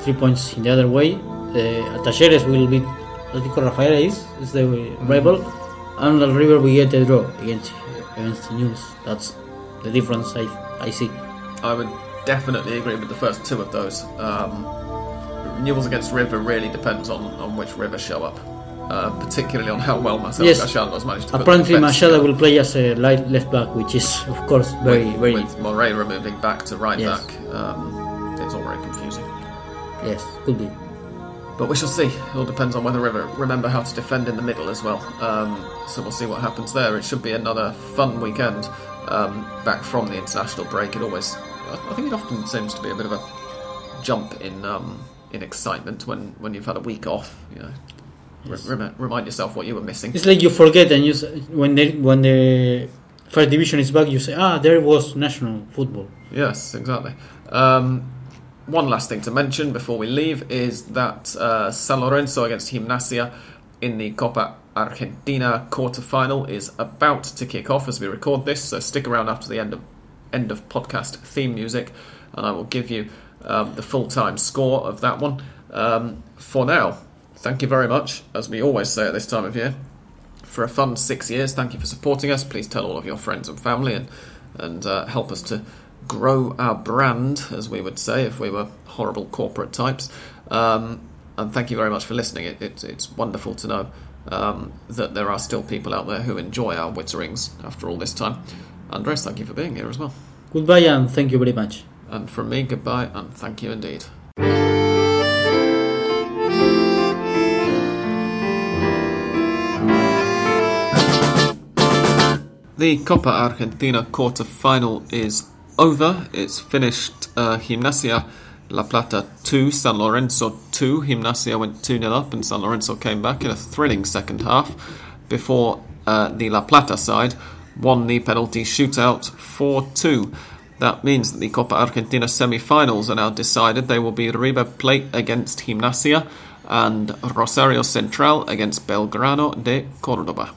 three points in the other way. Uh, Talleres will beat Atletico Rafaela is, is the rival, and the River will get a draw against against News. That's the difference I I see. I would definitely agree with the first two of those. Um, Newell's against River really depends on, on which River show up, uh, particularly on how well Marcelo Yes. Gallardo has managed to put the Apparently, together. will play as a light left back, which is of course very with, very with Moreira moving back to right Yes. back. Um, it's all very confusing. yes could be. But we shall see. It all depends on whether River remember how to defend in the middle as well. Um, so we'll see what happens there. It should be another fun weekend um, back from the international break. It always, I I think it often seems to be a bit of a jump in um, in excitement when, when you've had a week off. You know, Re- remind yourself what you were missing. It's like you forget, and you when the when the first division is back, you say, ah, there was national football. Yes, exactly. Um, one last thing to mention before we leave is that uh, San Lorenzo against Gimnasia in the Copa Argentina quarter-final is about to kick off as we record this. So stick around after the end of end of podcast theme music, and I will give you um, the full-time score of that one. Um, for now, thank you very much, as we always say at this time of year, for a fun six years. Thank you for supporting us. Please tell all of your friends and family and and uh, help us to grow our brand, as we would say if we were horrible corporate types. Um, and thank you very much for listening. It, it, it's wonderful to know um, that there are still people out there who enjoy our witterings after all this time. Andres, thank you for being here as well. Goodbye and thank you very much. And from me, goodbye and thank you indeed. The Copa Argentina quarter final is over. It's finished uh, Gimnasia La Plata 2, San Lorenzo 2. Gimnasia went 2 0 up, and San Lorenzo came back in a thrilling second half before uh, the La Plata side won the penalty shootout 4 2. That means that the Copa Argentina semi finals are now decided. They will be River Plate against Gimnasia and Rosario Central against Belgrano de Cordoba.